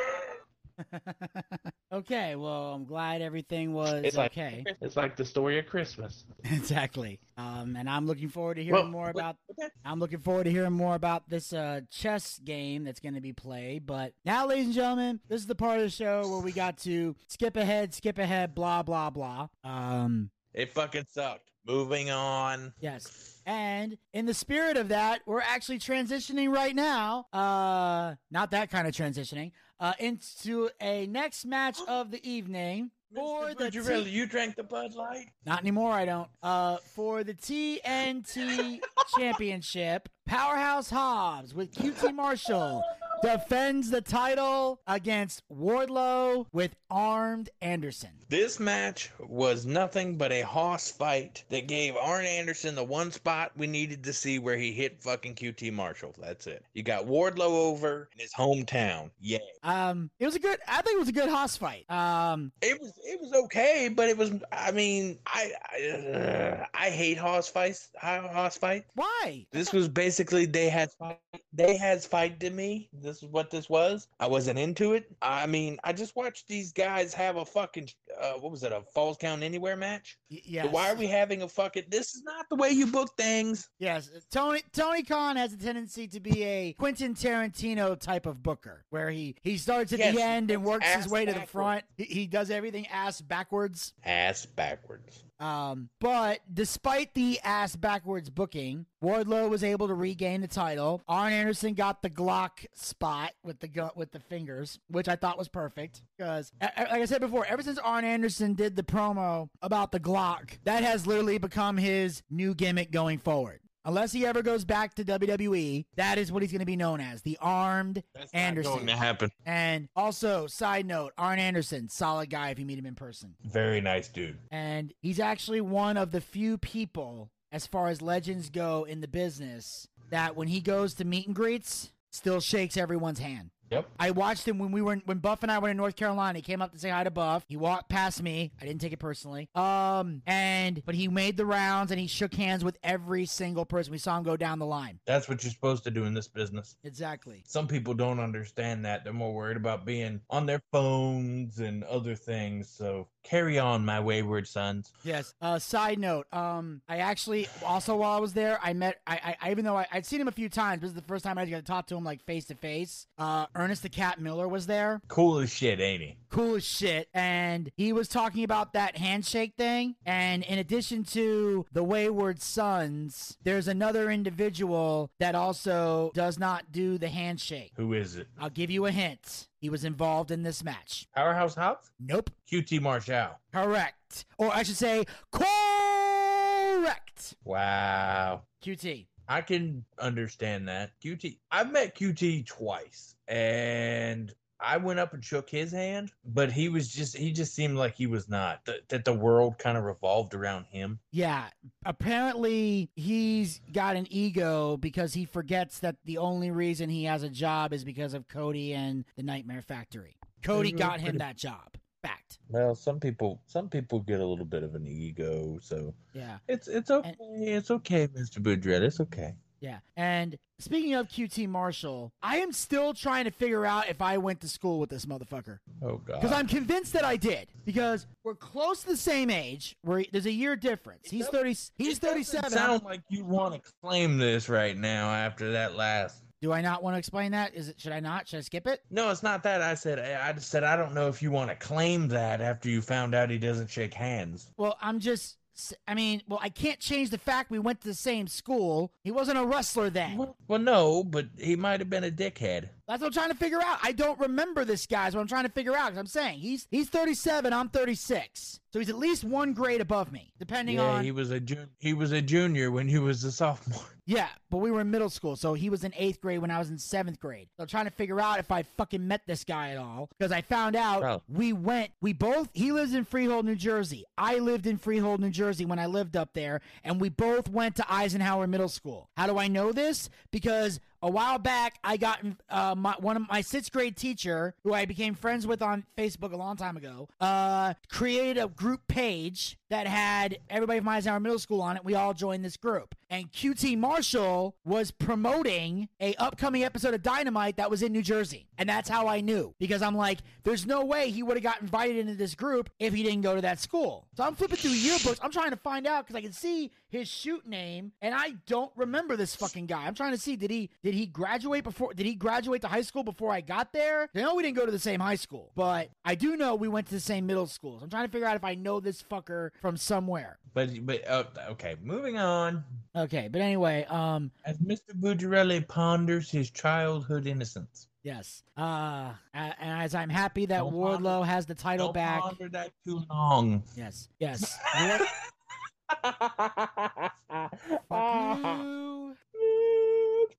C: (laughs)
A: okay, well, I'm glad everything was
C: it's like
A: okay. (laughs)
C: it's like the story of Christmas. (laughs)
A: exactly. Um, and I'm looking forward to hearing
C: Well,
A: more about.
C: but
A: I'm looking forward to hearing more about this uh, chess game that's going to be played. But now, ladies and gentlemen, this is the part of the show where we got to skip ahead, skip ahead, blah blah blah. Um,
C: It fucking sucked. Moving on.
A: Yes. And in the spirit of that, we're actually transitioning right now. Uh not that kind of transitioning. Uh into a next match of the evening (gasps) for the T-
C: you drank the Bud Light?
A: Not anymore, I don't. Uh for the TNT (laughs) Championship, Powerhouse Hobbs with QT Marshall defends the title against Wardlow with Armed Anderson.
C: This match was nothing but a hoss fight that gave Arn Anderson the one spot we needed to see where he hit fucking QT Marshall. That's it. You got Wardlow over in his hometown. Yay.
A: Um it was a good I think it was a good hoss fight. Um
C: It was it was okay, but it was I mean I I, uh, I hate hoss fights. Hoss fight.
A: why?
C: This was basically they had they has fight to me. This is what this was. I wasn't into it. I mean, I just watched these guys have a fucking uh, what was it a Falls Count Anywhere match?
A: Y- yes.
C: Why are we having a fucking? This is not the way you book things.
A: Yes, Tony Tony Khan has a tendency to be a Quentin Tarantino type of booker, where he he starts at
C: Yes,
A: the end and works his way to the front. He, he does everything ass backwards.
C: Ass backwards.
A: Um, but despite the ass backwards booking, Wardlow was able to regain the title. Arn Anderson got the Glock spot with the gu- with the fingers, which I thought was perfect because, like I said before, ever since Arn Anderson did the promo about the Glock, that has literally become his new gimmick going forward. Unless he ever goes back to WWE, that is what he's going to be known as the Armed
C: That's
A: Anderson.
C: not going to happen.
A: And also, side note, Arn Anderson, solid guy if you meet him in person.
C: Very nice dude.
A: And he's actually one of the few people, as far as legends go in the business, that when he goes to meet and greets, still shakes everyone's hand.
C: Yep.
A: I watched him when we were when Buff and I went to North Carolina. He came up to say hi to Buff. He walked past me. I didn't take it personally. Um, and but he made the rounds and he shook hands with every single person. We saw him go down the line.
C: That's what you're supposed to do in this business.
A: Exactly.
C: Some people don't understand that. They're more worried about being on their phones and other things. So carry on, my wayward sons.
A: Yes. Uh, side note. Um, I actually also while I was there, I met. I, I, I even though I, I'd seen him a few times, this is the first time I got to talk to him like face to face. Uh, Ernest the Cat Miller was there.
C: Cool as shit, ain't he?
A: Cool as shit, and he was talking about that handshake thing. And in addition to the Wayward Sons, there's another individual that also does not do the handshake.
C: Who is it?
A: I'll give you a hint. He was involved in this match.
C: Powerhouse Hobbs?
A: Nope.
C: QT Marshall.
A: Correct. Or I should say, correct.
C: Wow.
A: QT.
C: I can understand that. QT. I've met QT twice, and I went up and shook his hand, but he was just he just seemed like he was not that, that the world kind of revolved around him.
A: Yeah, apparently he's got an ego because he forgets that the only reason he has a job is because of Cody and the Nightmare Factory. Cody
C: Mhm,
A: got him that job. Fact.
C: Well, some people some people get a little bit of an ego, so
A: Yeah,
C: it's it's okay. It's okay, Mister Boudreaux. It's okay.
A: Yeah. And speaking of QT Marshall, I am still trying to figure out if I went to school with this motherfucker.
C: Oh God.
A: Because I'm convinced that I did. Because we're close to the same age. We're, there's a year difference. He's thirty. He's thirty-seven.
C: Sound like you want to claim this right now after that last
A: Do I not want to explain that? Is it? Should I not? Should I skip it?
C: No, it's not that. I said I just said I don't know if you want to claim that after you found out he doesn't shake hands.
A: Well, I'm just. I mean, well, I can't change the fact we went to the same school. He wasn't a wrestler then.
C: Well, well no, but he might have been a dickhead.
A: That's what I'm trying to figure out. I don't remember this guy. Is what I'm trying to figure out. Because I'm saying he's he's 37. I'm 36. So he's at least one grade above me, depending on.
C: yeah,
A: on.
C: he was a jun- he was a junior when he was a sophomore. (laughs)
A: Yeah, but we were in middle school, so he was in eighth grade when I was in seventh grade. So I'm trying to figure out if I fucking met this guy at all because I found out
C: Bro.
A: we went. We both. He lives in Freehold, New Jersey. I lived in Freehold, New Jersey when I lived up there, and we both went to Eisenhower Middle School. How do I know this? Because a while back, I got uh, my, one of my sixth grade teacher, who I became friends with on Facebook a long time ago, uh, created a group page that had everybody from Eisenhower Middle School on it. We all joined this group, and QT Marshall was promoting a upcoming episode of Dynamite that was in New Jersey, and that's how I knew because I'm like, there's no way he would have got invited into this group if he didn't go to that school. So I'm flipping through yearbooks. I'm trying to find out because I can see his shoot name, and I don't remember this fucking guy. I'm trying to see did he did he graduate before did he graduate to high school before I got there? I know we didn't go to the same high school, but I do know we went to the same middle schools. I'm trying to figure out if I know this fucker from somewhere.
C: But but uh, okay, moving on.
A: Okay, but anyway, um,
C: As Mr. Bucciarelli ponders his childhood innocence.
A: yes, uh, and as I'm happy that
C: Don't
A: Wardlow
C: ponder-
A: has the title
C: Don't
A: back.
C: ponder that too long.
A: Yes, yes. (laughs) Fuck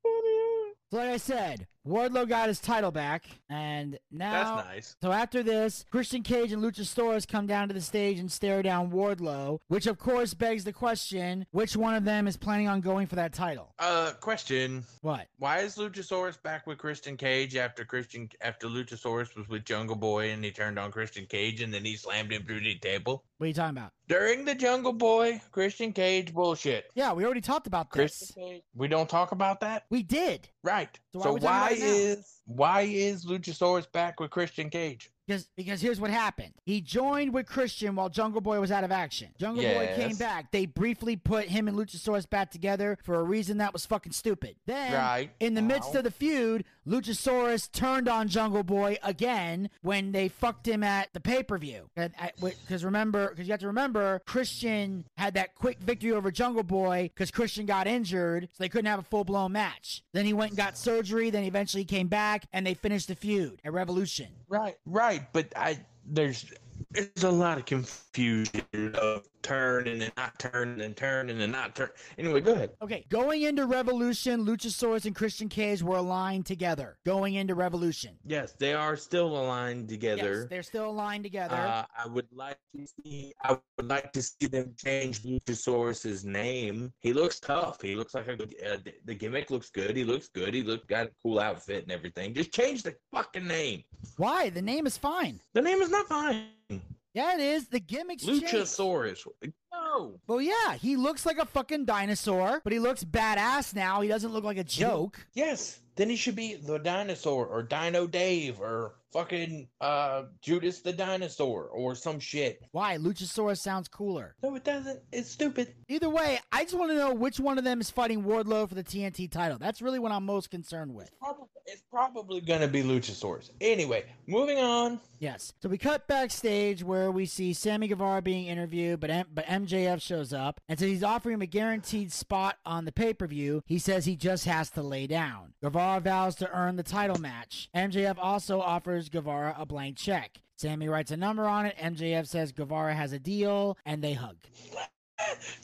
A: you. So like I said, Wardlow got his title back, and now
C: That's nice.
A: So after this, Christian Cage and Luchasaurus come down to the stage and stare down Wardlow, which of course begs the question: which one of them is planning on going for that title?
C: Uh, question:
A: What?
C: Why is Luchasaurus back with Christian Cage after Christian after Luchasaurus was with Jungle Boy and he turned on Christian Cage and then he slammed him through the table
A: What are you talking about?
C: during the Jungle Boy Christian Cage bullshit?
A: Yeah, we already talked about
C: Christian. Cage. We don't talk about that,
A: We did
C: right?
A: So why
C: So
A: are we talking
C: why
A: about
C: is why is Luchasaurus back with Christian Cage?
A: because because here's what happened. He joined with Christian while Jungle Boy was out of action. Jungle Boy came back. They briefly put him and Luchasaurus back together for a reason that was fucking stupid. Then
C: Right.
A: in the midst of the feud, Luchasaurus turned on Jungle Boy again when they fucked him at the pay per view. Because remember, because you have to remember, Christian had that quick victory over Jungle Boy because Christian got injured, so they couldn't have a full blown match. Then he went and got surgery. Then eventually came back, and they finished the feud at Revolution.
C: Right, right, but I there's there's a lot of confusion of turning and not turning and turning and not turn. Anyway, go ahead.
A: Okay, going into Revolution, Luchasaurus and Christian Cage were aligned together. Going into Revolution.
C: Yes, they are still aligned together.
A: Yes, they're still aligned together.
C: uh, I would like to see. I would like to see them change Luchasaurus's name. He looks tough. He looks like a good. Uh, the- gimmick looks good. He looks good. He looks got a cool outfit and everything. Just change the fucking name.
A: Why? The name is fine.
C: The name is not fine. Mm.
A: Yeah, it is. The gimmick's changed.
C: Luchasaurus. No.
A: Well, yeah, he looks like a fucking dinosaur, but he looks badass now. He doesn't look like a joke.
C: Yes, then he should be the dinosaur or Dino Dave or fucking uh Judas the dinosaur or some shit.
A: Why? Luchasaurus sounds cooler.
C: No, it doesn't. It's stupid.
A: Either way, I just want to know which one of them is fighting Wardlow for the TNT title. That's really what I'm most concerned with.
C: Probably, it's probably gonna be Luchasaurus. Anyway, moving on.
A: Yes. So we cut backstage where we see Sammy Guevara being interviewed, but M- but MJF shows up and says he's offering him a guaranteed spot on the pay per view. He says he just has to lay down. Guevara vows to earn the title match. MJF also offers Guevara a blank check. Sammy writes a number on it. MJF says Guevara has a deal, and they hug. (laughs)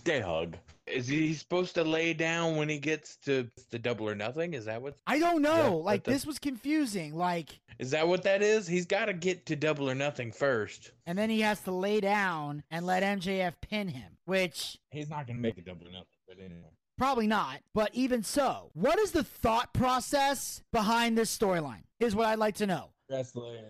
C: They hug. Is he supposed to lay down when he gets to the double or nothing? Is that what?
A: I don't know.
C: Yeah,
A: like
C: that-
A: this was confusing. Like,
C: Is that what that is? He's got to get to double or nothing first.
A: and then he has to lay down and let MJF pin him, which
C: He's not gonna make a double or nothing. But anyway.
A: Probably not, but even so, what is the thought process behind this storyline? Is what I'd like to know.
C: Wrestling.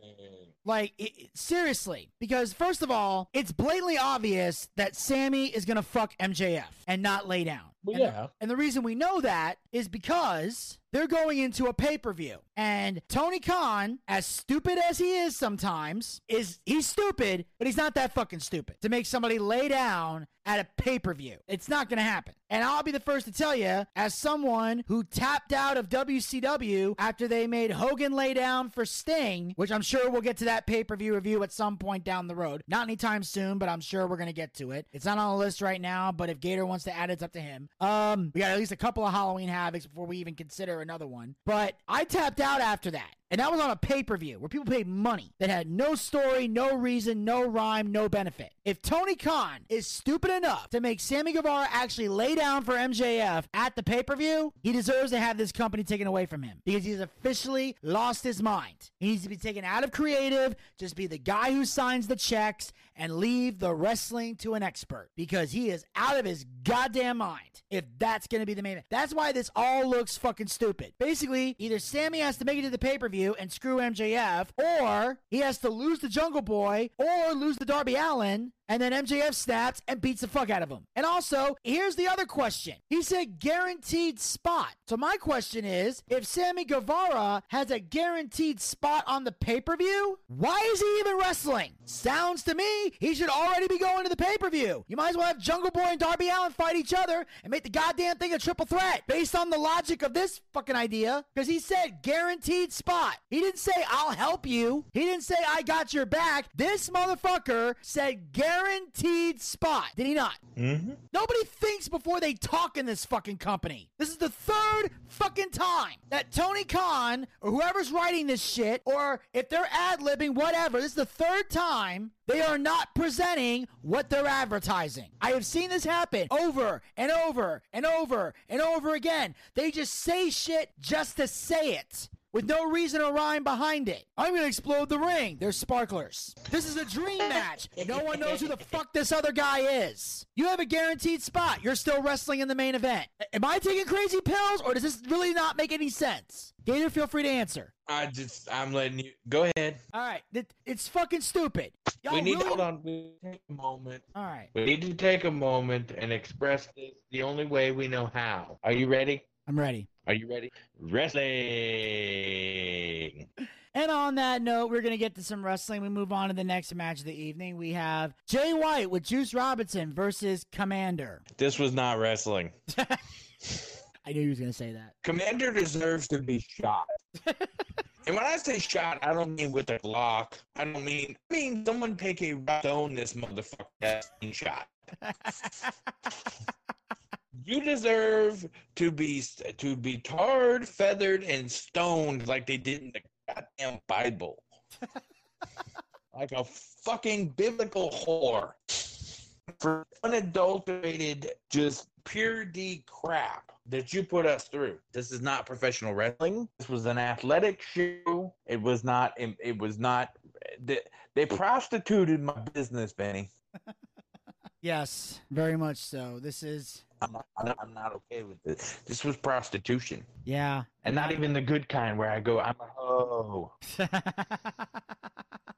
A: Like, it, seriously, because first of all, it's blatantly obvious that Sammy is gonna fuck MJF and not lay down.
C: Well,
A: And the-
C: yeah.
A: And the reason we know that is because they're going into a pay per view. And Tony Khan, as stupid as he is sometimes, is he's stupid, but he's not that fucking stupid to make somebody lay down at a pay per view. It's not going to happen. And I'll be the first to tell you, as someone who tapped out of WCW after they made Hogan lay down for Sting, which I'm sure we'll get to that pay per view review at some point down the road. Not anytime soon, but I'm sure we're going to get to it. It's not on the list right now, but if Gator wants to add it, it's up to him. Um, we got at least a couple of Halloween Havocs before we even consider another one. But I tapped out after that. And that was on a pay per view where people paid money that had no story, no reason, no rhyme, no benefit. If Tony Khan is stupid enough to make Sammy Guevara actually lay down for MJF at the pay per view, he deserves to have this company taken away from him because he's officially lost his mind. He needs to be taken out of creative, just be the guy who signs the checks and leave the wrestling to an expert because he is out of his goddamn mind if that's going to be the main event. That's why this all looks fucking stupid. Basically, either Sammy has to make it to the pay per view and screw MJF, or he has to lose the Jungle Boy or lose the Darby Allin. And then MJF snaps and beats the fuck out of him. And also, here's the other question. He said guaranteed spot. So my question is, if Sammy Guevara has a guaranteed spot on the pay-per-view, why is he even wrestling? Sounds to me he should already be going to the pay-per-view. You might as well have Jungle Boy and Darby Allin fight each other and make the goddamn thing a triple threat based on the logic of this fucking idea. Because he said guaranteed spot. He didn't say I'll help you. He didn't say I got your back. This motherfucker said guaranteed spot. Did he not?
C: Mm-hmm.
A: Nobody thinks before they talk in this fucking company. This is the third fucking time that Tony Khan or whoever's writing this shit, or if they're ad libbing, whatever, this is the third time they are not presenting what they're advertising. I have seen this happen over and over and over and over again. They just say shit just to say it with no reason or rhyme behind it. I'm gonna explode the ring. There's sparklers. This is a dream (laughs) match. No one knows who the fuck this other guy is. You have a guaranteed spot. You're still wrestling in the main event. Am I taking crazy pills or does this really not make any sense? Gator, feel free to answer.
C: I just, I'm letting you go ahead.
A: All right, it- it's fucking stupid. Y'all
C: we need
A: really-
C: to hold on. We need to take a moment.
A: All right,
C: We need to take a moment and express this the only way we know how. Are you ready?
A: I'm ready.
C: Are you ready? Wrestling.
A: And on that note, we're going to get to some wrestling. We move on to the next match of the evening. We have Jay White with Juice Robinson versus Commander.
C: This was not wrestling. (laughs) (laughs)
A: I knew he was going to say that.
C: Commander deserves to be shot. (laughs) and when I say shot, I don't mean with a Glock. I don't mean. I mean someone take a stone this motherfucker that's shot. You deserve to be to be tarred, feathered, and stoned like they did in the goddamn Bible. (laughs) like a fucking biblical whore. For unadulterated, just pure D crap that you put us through. This is not professional wrestling. This was an athletic show. It was not. It was not. They, they prostituted my business, Benny. (laughs)
A: yes, very much so. This is,
C: I'm not, I'm not, I'm not okay with this. This was prostitution.
A: yeah.
C: And not even the good kind where I go, I'm a hoe. (laughs)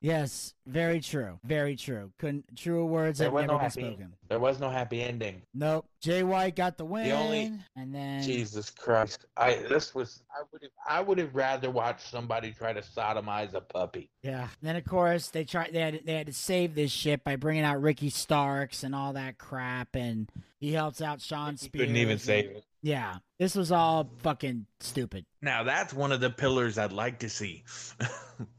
A: yes, very true. Very true. Couldn't truer words
C: There
A: have
C: was
A: never
C: no
A: been
C: happy
A: spoken.
C: There was no happy ending.
A: Nope. Jay White got the win.
C: The only-
A: and then
C: Jesus Christ. I this was I would have I would have rather watched somebody try to sodomize a puppy.
A: Yeah. Then of course they tried they had they had to save this shit by bringing out Ricky Starks and all that crap and he helps out Shawn
C: He
A: Spears.
C: couldn't even
A: and-
C: save it.
A: Yeah. This was all fucking stupid.
C: Now that's one of the pillars I'd like to see.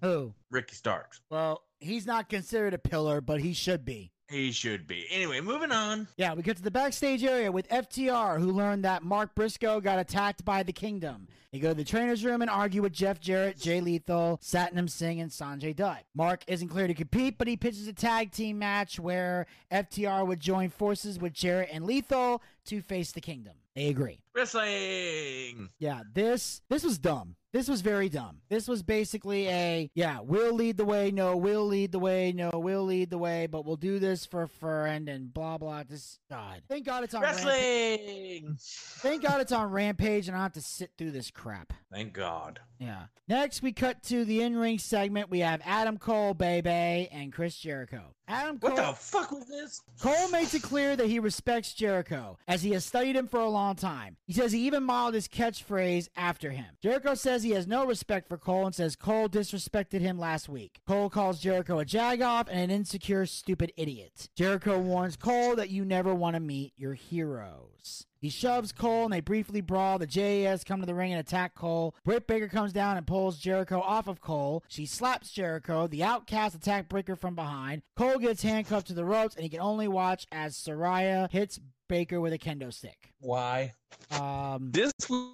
A: Who? (laughs)
C: Ricky Starks.
A: Well, he's not considered a pillar, but he should be.
C: He should be. Anyway, moving on.
A: Yeah, we get to the backstage area with FTR, who learned that Mark Briscoe got attacked by the Kingdom. They go to the trainer's room and argue with Jeff Jarrett, Jay Lethal, Satnam Singh, and Sanjay Dutt. Mark isn't clear to compete, but he pitches a tag team match where FTR would join forces with Jarrett and Lethal to face the Kingdom. They agree.
C: Wrestling.
A: Yeah, this this was dumb. This was very dumb. This was basically a yeah, we'll lead the way, no, we'll lead the way, no, we'll lead the way, but we'll do this for a friend and blah blah. This God. Thank God it's on Rampage.
C: Wrestling.
A: Thank God it's on Rampage and I don't have to sit through this crap.
C: Thank God.
A: Yeah. Next, we cut to the in ring segment. We have Adam Cole, Bay Bay, and Chris Jericho. Adam Cole.
C: What the fuck was this?
A: Cole makes it clear that he respects Jericho, as he has studied him for a long time. He says he even modeled his catchphrase after him. Jericho says he has no respect for Cole and says Cole disrespected him last week. Cole calls Jericho a jagoff and an insecure, stupid idiot. Jericho warns Cole that you never want to meet your heroes. He shoves Cole and they briefly brawl. The JAS come to the ring and attack Cole. Britt Baker comes down and pulls Jericho off of Cole. She slaps Jericho. The Outcast attack Breaker from behind. Cole gets handcuffed to the ropes and he can only watch as Saraya hits Baker with a kendo stick.
C: Why?
A: Um,
C: This was.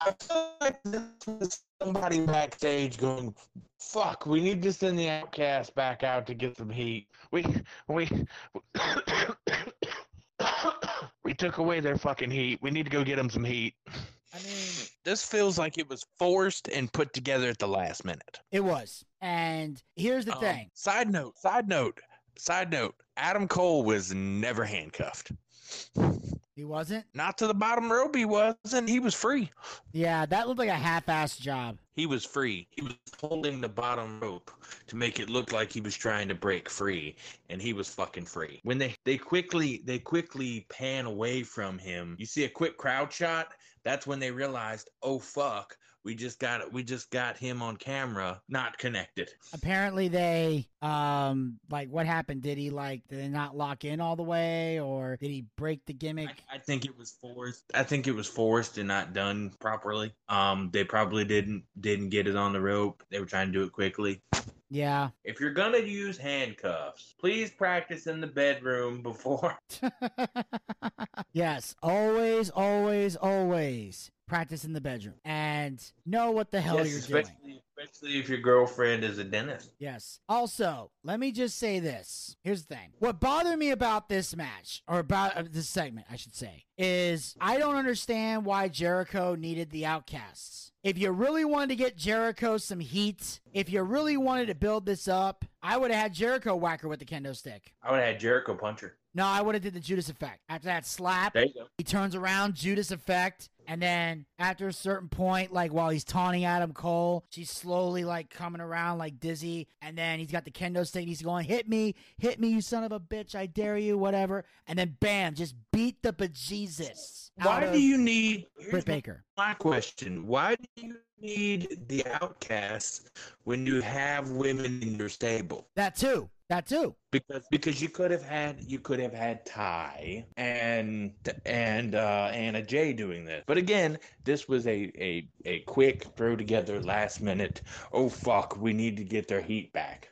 C: I feel like this was somebody backstage going, "Fuck, we need to send the Outcast back out to get some heat. We, we, (coughs) we took away their fucking heat. We need to go get them some heat."
A: I mean,
C: This feels like it was forced and put together at the last minute.
A: it was. And here's the
C: Um,
A: thing.
C: Side note, side note, side note. Adam Cole was never handcuffed.
A: He wasn't?
C: Not to the bottom rope, he wasn't. He was free.
A: Yeah, that looked like a half-assed job.
C: He was free. He was holding the bottom rope to make it look like he was trying to break free, and he was fucking free. When they they quickly they quickly pan away from him, you see a quick crowd shot. That's when they realized, oh fuck, we just got we just got him on camera, not connected.
A: Apparently they um like what happened? Did he like did they not lock in all the way or did he break the gimmick?
C: I, I think it was forced. I think it was forced and not done properly. Um, they probably didn't didn't get it on the rope. They were trying to do it quickly.
A: Yeah.
C: If you're gonna use handcuffs, please practice in the bedroom before. (laughs)
A: yes, always, always, always practice in the bedroom and know what the hell
C: Yes,
A: you're doing.
C: especially, especially if your girlfriend is a dentist.
A: Yes. Also, let me just say this. Here's the thing. What bothered me about this match, or about uh, this segment, I should say, is I don't understand why Jericho needed the outcasts. If you really wanted to get Jericho some heat, if you really wanted to build this up, I would have had Jericho whacker with the kendo stick.
C: I would have had Jericho puncher.
A: No, I would have did the Judas effect. After that slap,
C: There you go.
A: he turns around, Judas effect, and then after a certain point, like while he's taunting Adam Cole, she's slowly like coming around like dizzy, and then he's got the kendo stick. And he's going, "Hit me, hit me, you son of a bitch! I dare you, whatever." And then bam, just beat the bejesus.
C: Why do you need?
A: Britt Baker?
C: my question. Why do you need the outcasts when you have women in your stable?
A: That too. That too.
C: because because you could have had you could have had Tay and and uh Anna Jay doing this. But again, this was a a a quick throw together last minute. Oh fuck, we need to get their heat back.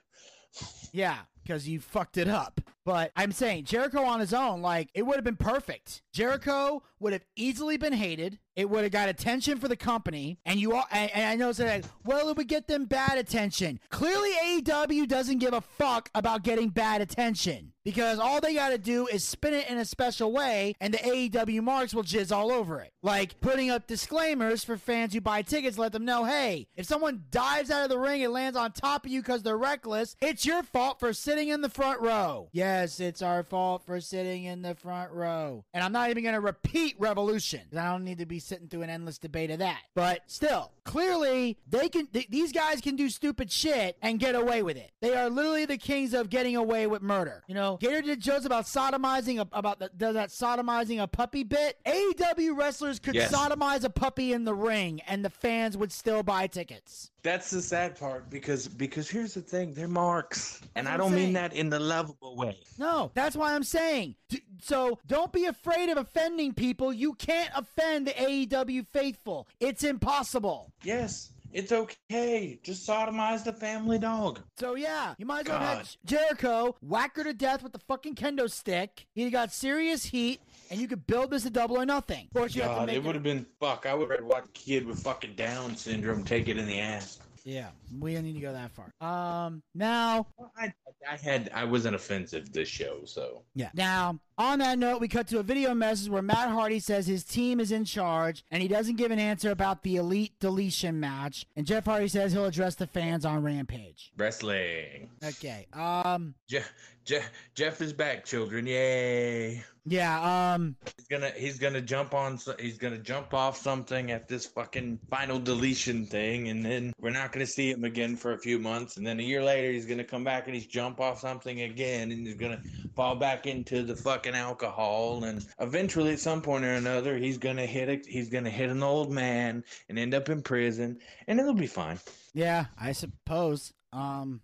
A: Yeah, because you fucked it up. But I'm saying Jericho on his own, like it would have been perfect. Jericho would have easily been hated. It would have got attention for the company, and you all. And, and I know it's like, well, it would get them bad attention. Clearly, AEW doesn't give a fuck about getting bad attention because all they got to do is spin it in a special way, and the AEW marks will jizz all over it. Like putting up disclaimers for fans who buy tickets, let them know, hey, if someone dives out of the ring and lands on top of you because they're reckless, it's your fault for sitting in the front row. Yes, it's our fault for sitting in the front row. And I'm not even going to repeat revolution. I don't need to be sitting through an endless debate of that. But still, clearly, they can. Th- these guys can do stupid shit and get away with it. They are literally the kings of getting away with murder. You know, Gator did jokes about sodomizing a, about the, does that sodomizing a puppy bit. AEW wrestlers could
C: Yes.
A: sodomize a puppy in the ring, and the fans would still buy tickets.
C: That's the sad part because because here's the thing, they're marks. And I don't mean that in the lovable way.
A: No, that's why I'm saying. So don't be afraid of offending people. You can't offend the AEW faithful. It's impossible.
C: Yes, it's okay. Just sodomize the family dog.
A: So yeah, you might as well have Jericho whack her to death with the fucking kendo stick. He got serious heat, and you could build this a double or nothing. Of course, you have to
C: God,
A: make
C: it would have been fuck. I would have watched a kid with fucking Down syndrome take it in the ass.
A: Yeah, we don't need to go that far. Um, now,
C: I, I had I wasn't offensive this show, so
A: yeah, now On that note, we cut to a video message where Matt Hardy says his team is in charge and he doesn't give an answer about the Elite Deletion match. And Jeff Hardy says he'll address the fans on Rampage.
C: Wrestling.
A: Okay. Um.
C: Jeff, Jeff, Jeff is back, children. Yay!
A: Yeah. Um.
C: He's gonna he's gonna jump on he's gonna jump off something at this fucking final deletion thing and then we're not gonna see him again for a few months and then a year later he's gonna come back and he's jump off something again and he's gonna fall back into the fucking alcohol and eventually at some point or another he's gonna hit a, he's gonna hit an old man and end up in prison and it'll be fine.
A: Yeah. I suppose. Um.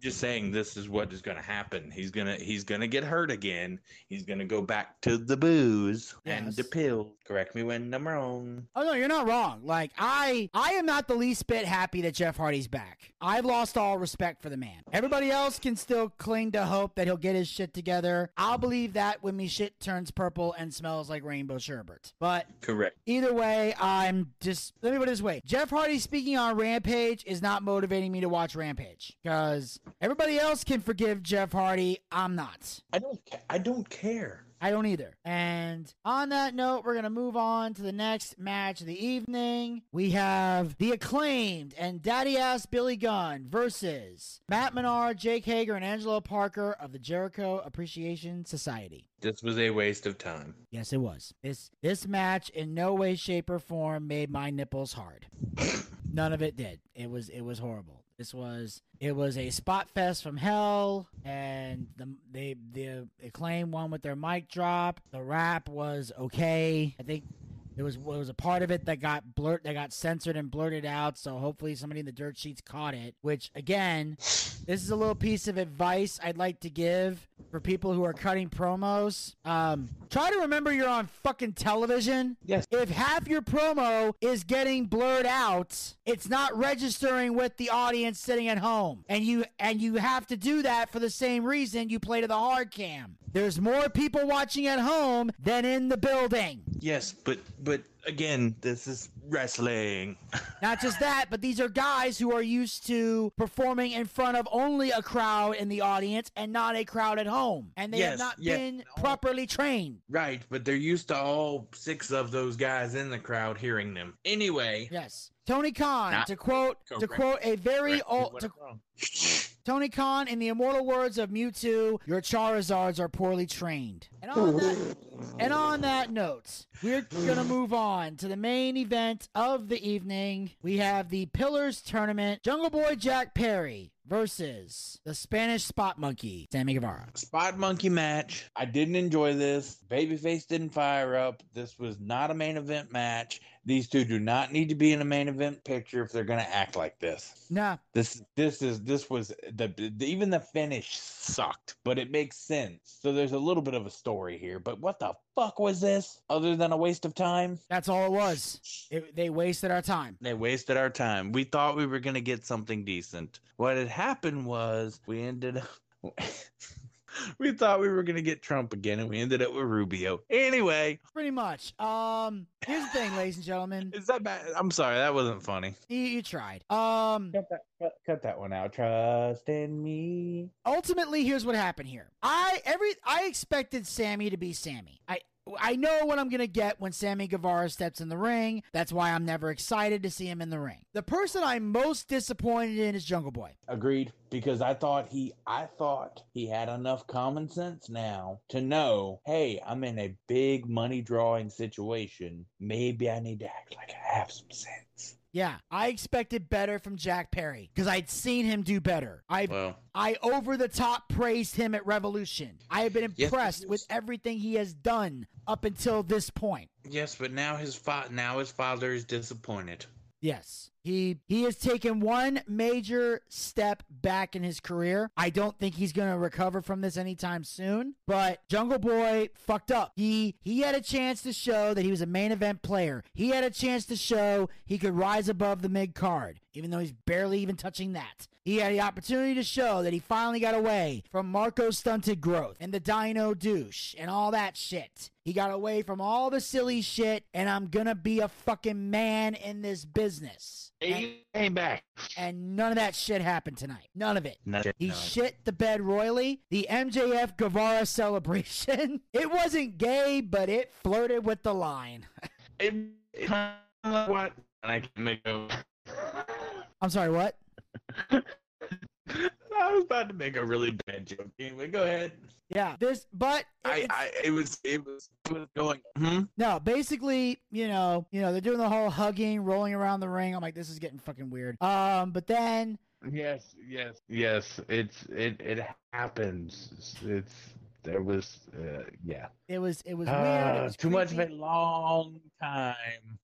C: Just saying this is what is going to happen. He's gonna he's gonna get hurt again. He's gonna go back to the booze and the pill. Correct me when I'm wrong.
A: Oh no, you're not wrong. Like I, I am not the least bit happy that Jeff Hardy's back. I've lost all respect for the man. Everybody else can still cling to hope that he'll get his shit together. I'll believe that when me shit turns purple and smells like rainbow sherbet. But
C: Correct.
A: Either way, I'm just let me put it this way: Jeff Hardy speaking on Rampage is not motivating me to watch Rampage because everybody else can forgive Jeff Hardy. I'm not.
C: I don't ca- I don't care.
A: I don't either. And on that note, we're going to move on to the next match of the evening. We have the acclaimed and daddy ass Billy Gunn versus Matt Menard, Jake Hager, and Angelo Parker of the Jericho Appreciation Society.
C: This was a waste of time.
A: Yes, it was. This this match in no way, shape, or form made my nipples hard. (laughs) None of it did. It was it was horrible. This was it was a spot fest from hell, and the they the acclaim with their mic drop. The rap was okay. I think there was there was a part of it that got blurt that got censored and blurted out. So hopefully somebody in the dirt sheets caught it. Which again, this is a little piece of advice I'd like to give for people who are cutting promos. Um, try to remember you're on fucking television.
C: Yes.
A: If half your promo is getting blurred out, it's not registering with the audience sitting at home. And you and you have to do that for the same reason you play to the hard cam. There's more people watching at home than in the building.
C: Yes, but but again, this is wrestling. (laughs)
A: Not just that, but these are guys who are used to performing in front of only a crowd in the audience and not a crowd at home. And they have not
C: yes.
A: been properly trained.
C: right, but they're used to all six of those guys in the crowd hearing them. Anyway,
A: Yes. Tony Khan,
C: Not-
A: to quote to quote a very
C: correct
A: old to, (laughs) Tony Khan, in the immortal words of Mewtwo, your Charizards are poorly trained. And on that, and on that note, we're gonna move on to the main event of the evening. We have the Pillars tournament. Jungle Boy Jack Perry versus the Spanish Spot Monkey, Sammy Guevara.
C: Spot monkey match. I didn't enjoy this. Babyface didn't fire up. This was not a main event match. These two do not need to be in a main event picture if they're going to act like this.
A: Nah,
C: This this is this was the, the even the finish sucked, but it makes sense. So there's a little bit of a story here. But what the fuck was this? Other than a waste of time?
A: that's all it was. It, they wasted our time.
C: They wasted our time. We thought we were gonna get something decent. What had happened was we ended up. (laughs) we thought we were gonna get Trump again, and we ended up with Rubio. Anyway,
A: Pretty much. Um, here's the thing, ladies and gentlemen. (laughs)
C: is that bad? I'm sorry, that wasn't funny.
A: You, you tried. Um,
C: Cut that, cut, cut that one out. Trust in me.
A: ultimately here's what happened here i every i expected sammy to be sammy i I know what I'm going to get when Sammy Guevara steps in the ring. That's why I'm never excited to see him in the ring. The person I'm most disappointed in is Jungle Boy.
C: Agreed, because I thought he, I thought he had enough common sense now to know, hey, I'm in a big money drawing situation. Maybe I need to act like I have some sense.
A: Yeah, I expected better from Jack Perry because I'd seen him do better. I I over the top praised him at Revolution. I have been impressed
C: yes.
A: with everything he has done up until this point.
C: yes, but now his fa- now his father is disappointed.
A: Yes. He he has taken one major step back in his career. I don't think he's going to recover from this anytime soon, but Jungle Boy fucked up. He he had a chance to show that he was a main event player. He had a chance to show he could rise above the mid card, even though he's barely even touching that. He had the opportunity to show that he finally got away from Marko's stunted growth and the Dino douche and all that shit. He got away from all the silly shit, and I'm gonna be a fucking man in this business.
C: He came back.
A: and none of that shit happened tonight. None of it.
C: No,
A: He
C: no.
A: shit the bed royally. The MJF Guevara celebration. (laughs) It wasn't gay, but it flirted with the line. (laughs)
C: It, it what? And I can make a.
A: I'm sorry, what? (laughs)
C: I was about to make a really bad joke. Anyway, go ahead.
A: Yeah, this, but
C: I, I, it was, it was, it was going. Hmm?
A: no, basically, you know, you know, they're doing the whole hugging, rolling around the ring. I'm like, this is getting fucking weird. Um, but then
C: Yes, yes, yes. It's it it happens. It's there was uh, yeah.
A: it was, it was weird. It
C: Uh,
A: was
C: too much of a long time.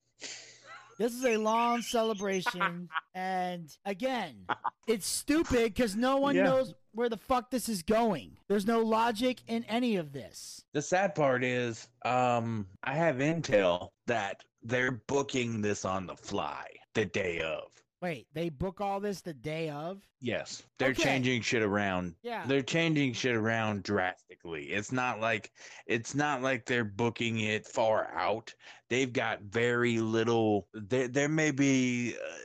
A: This is a long (laughs) celebration, and again, it's stupid because no one
C: Yeah.
A: knows where the fuck this is going. There's no logic in any of this.
C: The sad part is, um, I have intel that they're booking this on the fly the day of.
A: Wait, they book all this the day of?
C: Yes, they're
A: Okay.
C: changing shit around.
A: Yeah.
C: They're changing shit around drastically. It's not like it's not like they're booking it far out. They've got very little. There, there may be uh,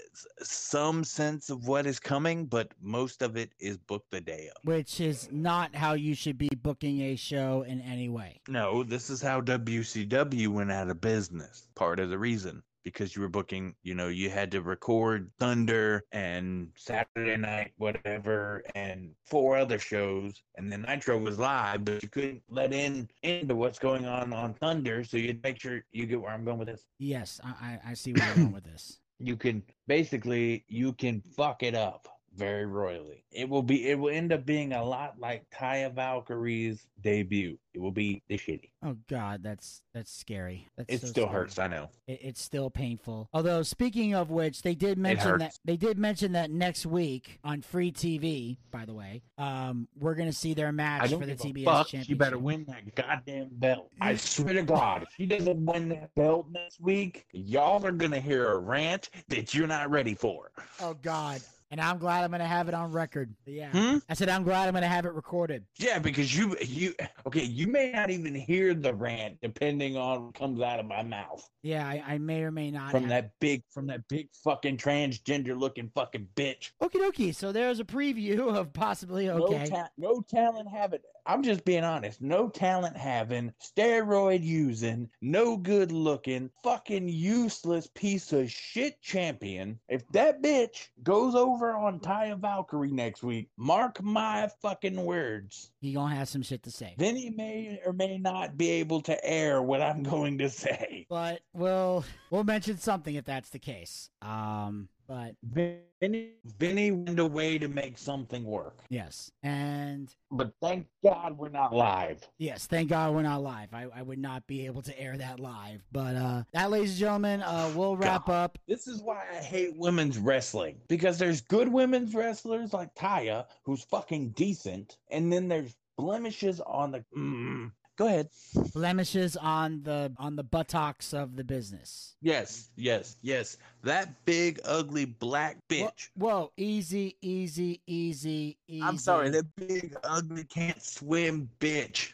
C: some sense of what is coming, but most of it is booked the day of.
A: Which is not how you should be booking a show in any way.
C: No, this is how WCW went out of business. Part of the reason. Because you were booking, you know, you had to record Thunder and Saturday night, whatever, and four other shows. And then Nitro was live, but you couldn't let in into what's going on on Thunder. So you'd make sure you get where I'm going with this.
A: Yes, I, I, see where you're going with this. (coughs)
C: You can basically, you can fuck it up very royally. It will be, it will end up being a lot like Taya Valkyrie's debut. It will be the shitty.
A: Oh God, that's that's scary. That's
C: It
A: so
C: still
A: scary.
C: hurts, I know.
A: It, it's still painful. Although speaking of which, they did mention that they did mention that next week on free TV. By the way, um, we're gonna see their match for the TBS
C: fuck.
A: championship.
C: She better win that goddamn belt. I (laughs) swear to God, if she doesn't win that belt next week, y'all are gonna hear a rant that you're not ready for.
A: Oh God. And I'm glad I'm gonna have it on record. Yeah.
C: Hmm?
A: I said I'm glad I'm gonna have it recorded.
C: Yeah, because you you okay, you may not even hear the rant depending on what comes out of my mouth
A: Yeah, I, I may or may not.
C: from
A: have
C: that big from that big fucking transgender looking fucking bitch.
A: Okie dokie. So there's a preview of possibly okay.
C: No, ta- no talent having. I'm just being honest. No talent having, steroid using, no good looking, fucking useless piece of shit champion. If that bitch goes over on Taya Valkyrie next week, mark my fucking words.
A: he gonna have some shit to say.
C: Then he may or may not be able to air what I'm (laughs) going to say.
A: But we'll we'll mention something if that's the case. Um, but
C: Vinny, Vinny went a way to make something work.
A: yes, and
C: But thank God we're not live.
A: yes, thank God we're not live. I, I would not be able to air that live. But uh, that, ladies and gentlemen, uh, we'll wrap
C: God.
A: up.
C: This is why I hate women's wrestling because there's good women's wrestlers like Taya, who's fucking decent, and then there's blemishes on the. Mm, go ahead.
A: blemishes on the on the buttocks of the business.
C: Yes, yes, yes. That big, ugly black
A: Whoa,
C: bitch.
A: whoa, easy, easy, easy, easy.
C: I'm sorry, that big, ugly, can't swim bitch.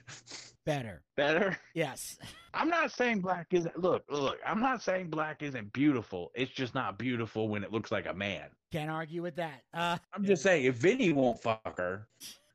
A: better.
C: Better.
A: Yes. (laughs)
C: I'm not saying black isn't. Look, look. I'm not saying black isn't beautiful. It's just not beautiful when it looks like a man.
A: Can't argue with that. Uh,
C: I'm just saying, if Vinny won't fuck her,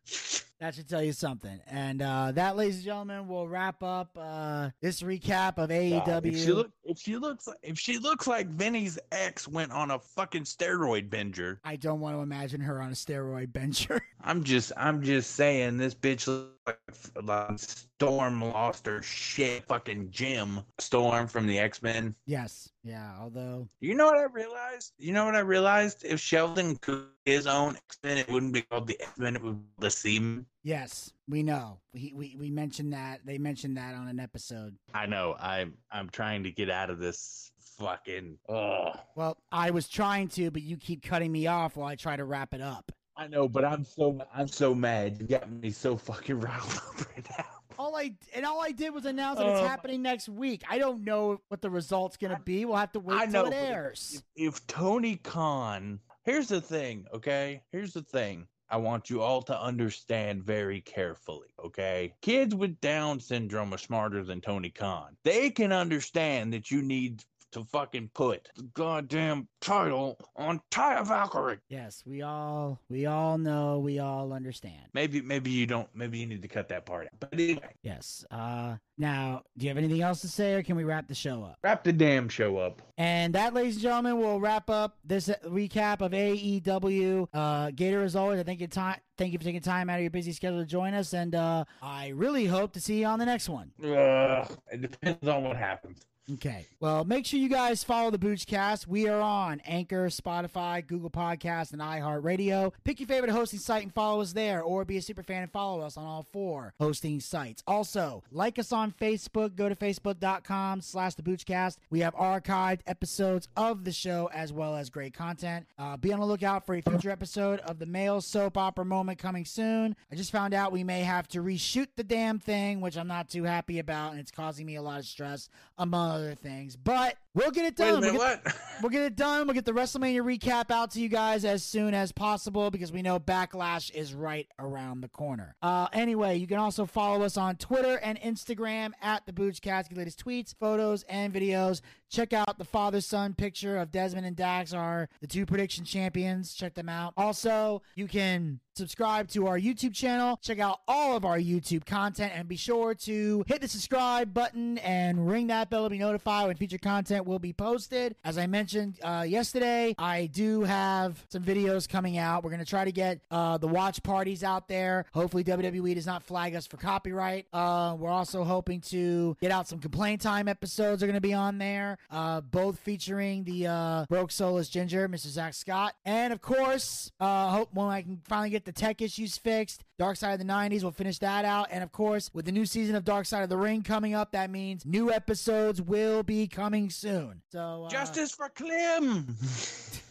C: (laughs)
A: that should tell you something. And uh, that, ladies and gentlemen, will wrap up uh, this recap of
C: God,
A: AEW.
C: If she look, if she looks, like, if she looks like Vinny's ex went on a fucking steroid binger,
A: I don't want to imagine her on a steroid (laughs) bencher.
C: I'm just, I'm just saying this bitch looks like, like Storm lost her shit. Fucking Jim Storm from the X Men.
A: yes. Yeah. Although,
C: You know what I realized? You know what I realized? If Sheldon could his own X Men, it wouldn't be called the X Men. It would be the Seaman.
A: yes, we know. We, we we mentioned that. They mentioned that on an episode.
C: I know. I'm, I'm trying to get out of this fucking. Ugh.
A: Well, I was trying to, but you keep cutting me off while I try to wrap it up.
C: I know, but I'm so I'm so mad. You got me so fucking (laughs) riled up right now.
A: All I and all I did was announce that it's
C: Um,
A: happening next week. I don't know what the result's gonna be. We'll have to wait
C: I
A: till
C: know,
A: it airs.
C: If, if Tony Khan, here's the thing, okay? Here's the thing. I want you all to understand very carefully, okay? Kids with Down syndrome are smarter than Tony Khan. They can understand that you need to fucking put the goddamn title on Taya Valkyrie.
A: Yes, we all we all know, we all understand.
C: Maybe maybe you don't. Maybe you need to cut that part out. But anyway,
A: Yes. Uh now, do you have anything else to say or can we wrap the show up?
C: wrap the damn show up.
A: And that, ladies and gentlemen, will wrap up this uh, recap of AEW. Uh, Gator, as always, I thank you time. Thank you for taking time out of your busy schedule to join us, and uh, I really hope to see you on the next one.
C: Ugh, it depends on what happens.
A: Okay. Well, make sure you guys follow the Boochcast. We are on Anchor, Spotify, Google Podcasts, and iHeartRadio. Pick your favorite hosting site and follow us there, or be a super fan and follow us on all four hosting sites. Also, like us on Facebook. Go to facebook.com slash the Boochcast. We have archived episodes of the show as well as great content. Uh, be on the lookout for a future episode of the male soap opera moment coming soon. I just found out we may have to reshoot the damn thing, which I'm not too happy about, and it's causing me a lot of stress, among other things. But we'll get it
C: Wait
A: done.
C: minute,
A: We'll get-
C: what? (laughs)
A: We'll get it done. We'll get the WrestleMania recap out to you guys as soon as possible because we know Backlash is right around the corner. Uh, anyway, you can also follow us on Twitter and Instagram at the Boochcast. Get latest tweets, photos, and videos. Check out the father son picture of Desmond and Dax are the two prediction champions. Check them out. Also, you can subscribe to our YouTube channel. Check out all of our YouTube content and be sure to hit the subscribe button and ring that bell to be notified when future content will be posted. As I mentioned uh, yesterday, I do have some videos coming out. We're going to try to get uh, the watch parties out there. Hopefully, WWE does not flag us for copyright. Uh, we're also hoping to get out some complaint time episodes are going to be on there, uh, both featuring the uh, Broke Soulless Ginger, Mr. Zach Scott. And of course, uh, hope when I can finally get the tech issues fixed, Dark Side of the 90s, we'll finish that out. And of course, with the new season of Dark Side of the Ring coming up, that means new episodes will be coming soon. So, uh,
C: Justice for Clem. (laughs)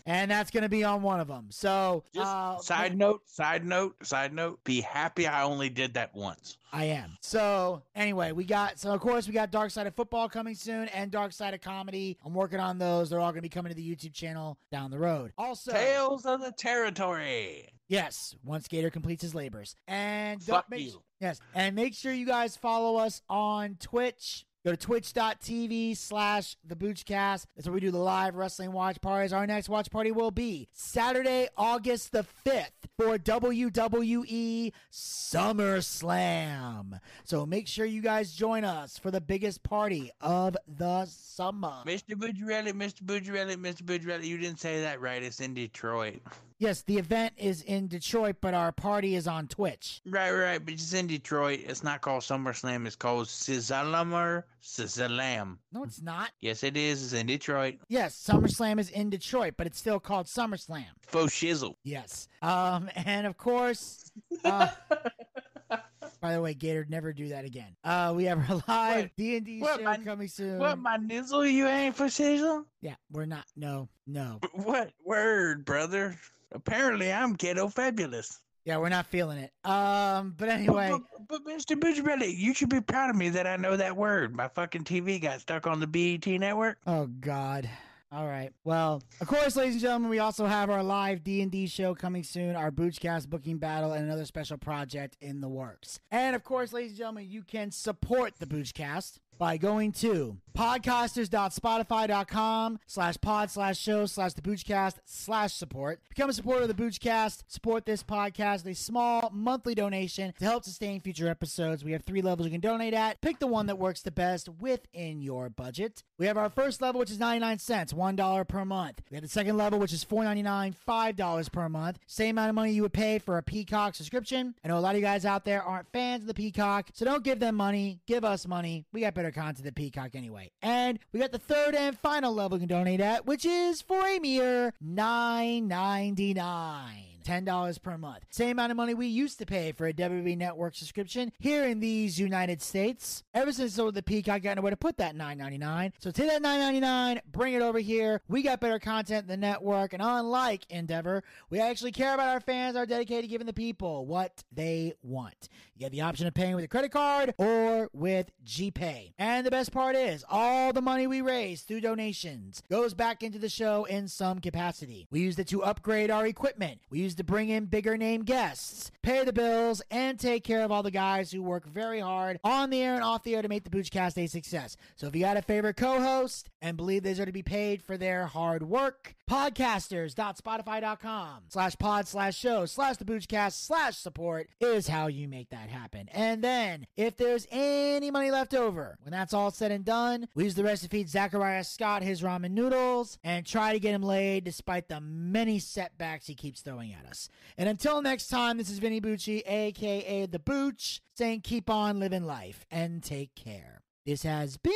A: and that's going to be on one of them. So,
C: Just
A: uh,
C: side note, side note, side note. Be happy I only did that once.
A: I am. So anyway, we got so of course we got Dark Side of Football coming soon and Dark Side of Comedy. I'm working on those. They're all going to be coming to the YouTube channel down the road. Also,
C: Tales of the Territory.
A: yes, once Gator completes his labors, and
C: Fuck
A: make,
C: you.
A: yes, and make sure you guys follow us on Twitch. Go to twitch.tv slash the Boochcast. That's where we do the live wrestling watch parties. Our next watch party will be Saturday, August the 5th for WWE SummerSlam. So make sure you guys join us for the biggest party of the summer.
C: Mr. Bujarelli, Mr. Bujarelli, Mr. Bujarelli, you didn't say that right. It's in Detroit. (laughs)
A: Yes, the event is in Detroit, but our party is on Twitch.
C: Right, right, but it's in Detroit. It's not called SummerSlam. It's called Sizzalamer Sizzalam.
A: No, it's not.
C: Yes, it is. It's in Detroit.
A: Yes, SummerSlam is in Detroit, but it's still called SummerSlam.
C: Faux shizzle.
A: Yes. Um, and of course, uh, (laughs) by the way, Gator, never do that again. Uh, we have our live D and D show
C: my-
A: coming soon.
C: What, my nizzle? You ain't for shizzle?
A: Yeah, we're not. No, no.
C: What word, brother? Apparently, I'm ghetto fabulous.
A: Yeah, we're not feeling it. Um, but anyway,
C: But, but, Mr. Bujarelli, you should be proud of me that I know that word. My fucking TV got stuck on the BET network.
A: oh God. All right. Well, of course, ladies and gentlemen, we also have our live D and D show coming soon, our Boochcast booking battle, and another special project in the works. And of course, ladies and gentlemen, you can support the Boochcast by going to podcasters.spotify.com slash pod slash show slash the Boochcast slash support. Become a supporter of the Boochcast. Support this podcast with a small monthly donation to help sustain future episodes. We have three levels you can donate at. Pick the one that works the best within your budget. We have our first level, which is 99 cents, $1 per month. We have the second level, which is $4.99, $5 per month. Same amount of money you would pay for a Peacock subscription. I know a lot of you guys out there aren't fans of the Peacock, so don't give them money. Give us money. We got better content than Peacock anyway. And we got the third and final level you can donate at, which is for a mere $9.99. $10 per month. Same amount of money we used to pay for a WWE Network subscription here in these United States. Ever since so the Peacock got nowhere to put that $9.99. So take that $9.99, bring it over here. We got better content than the network, and unlike Endeavor, we actually care about our fans, are dedicated to giving the people what they want. You have the option of paying with a credit card or with GPay. And the best part is, all the money we raise through donations goes back into the show in some capacity. We use it to upgrade our equipment. We use opportunities to bring in bigger name guests, pay the bills, and take care of all the guys who work very hard on the air and off the air to make the Boochcast a success. So if you got a favorite co-host and believe they deserve to be paid for their hard work, podcasters.spotify.com slash pod slash show slash the Boochcast slash support is how you make that happen. And then if there's any money left over, when that's all said and done, we use the rest to feed Zachariah Scott his ramen noodles and try to get him laid despite the many setbacks he keeps throwing at us. And until next time, this is Vinny Bucci, aka The Booch, saying keep on living life and take care. This has been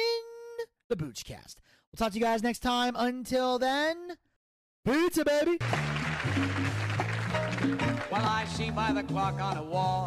A: the Boochcast. We'll talk to you guys next time. Until then, pizza, baby.
B: Well, I see by the clock on a wall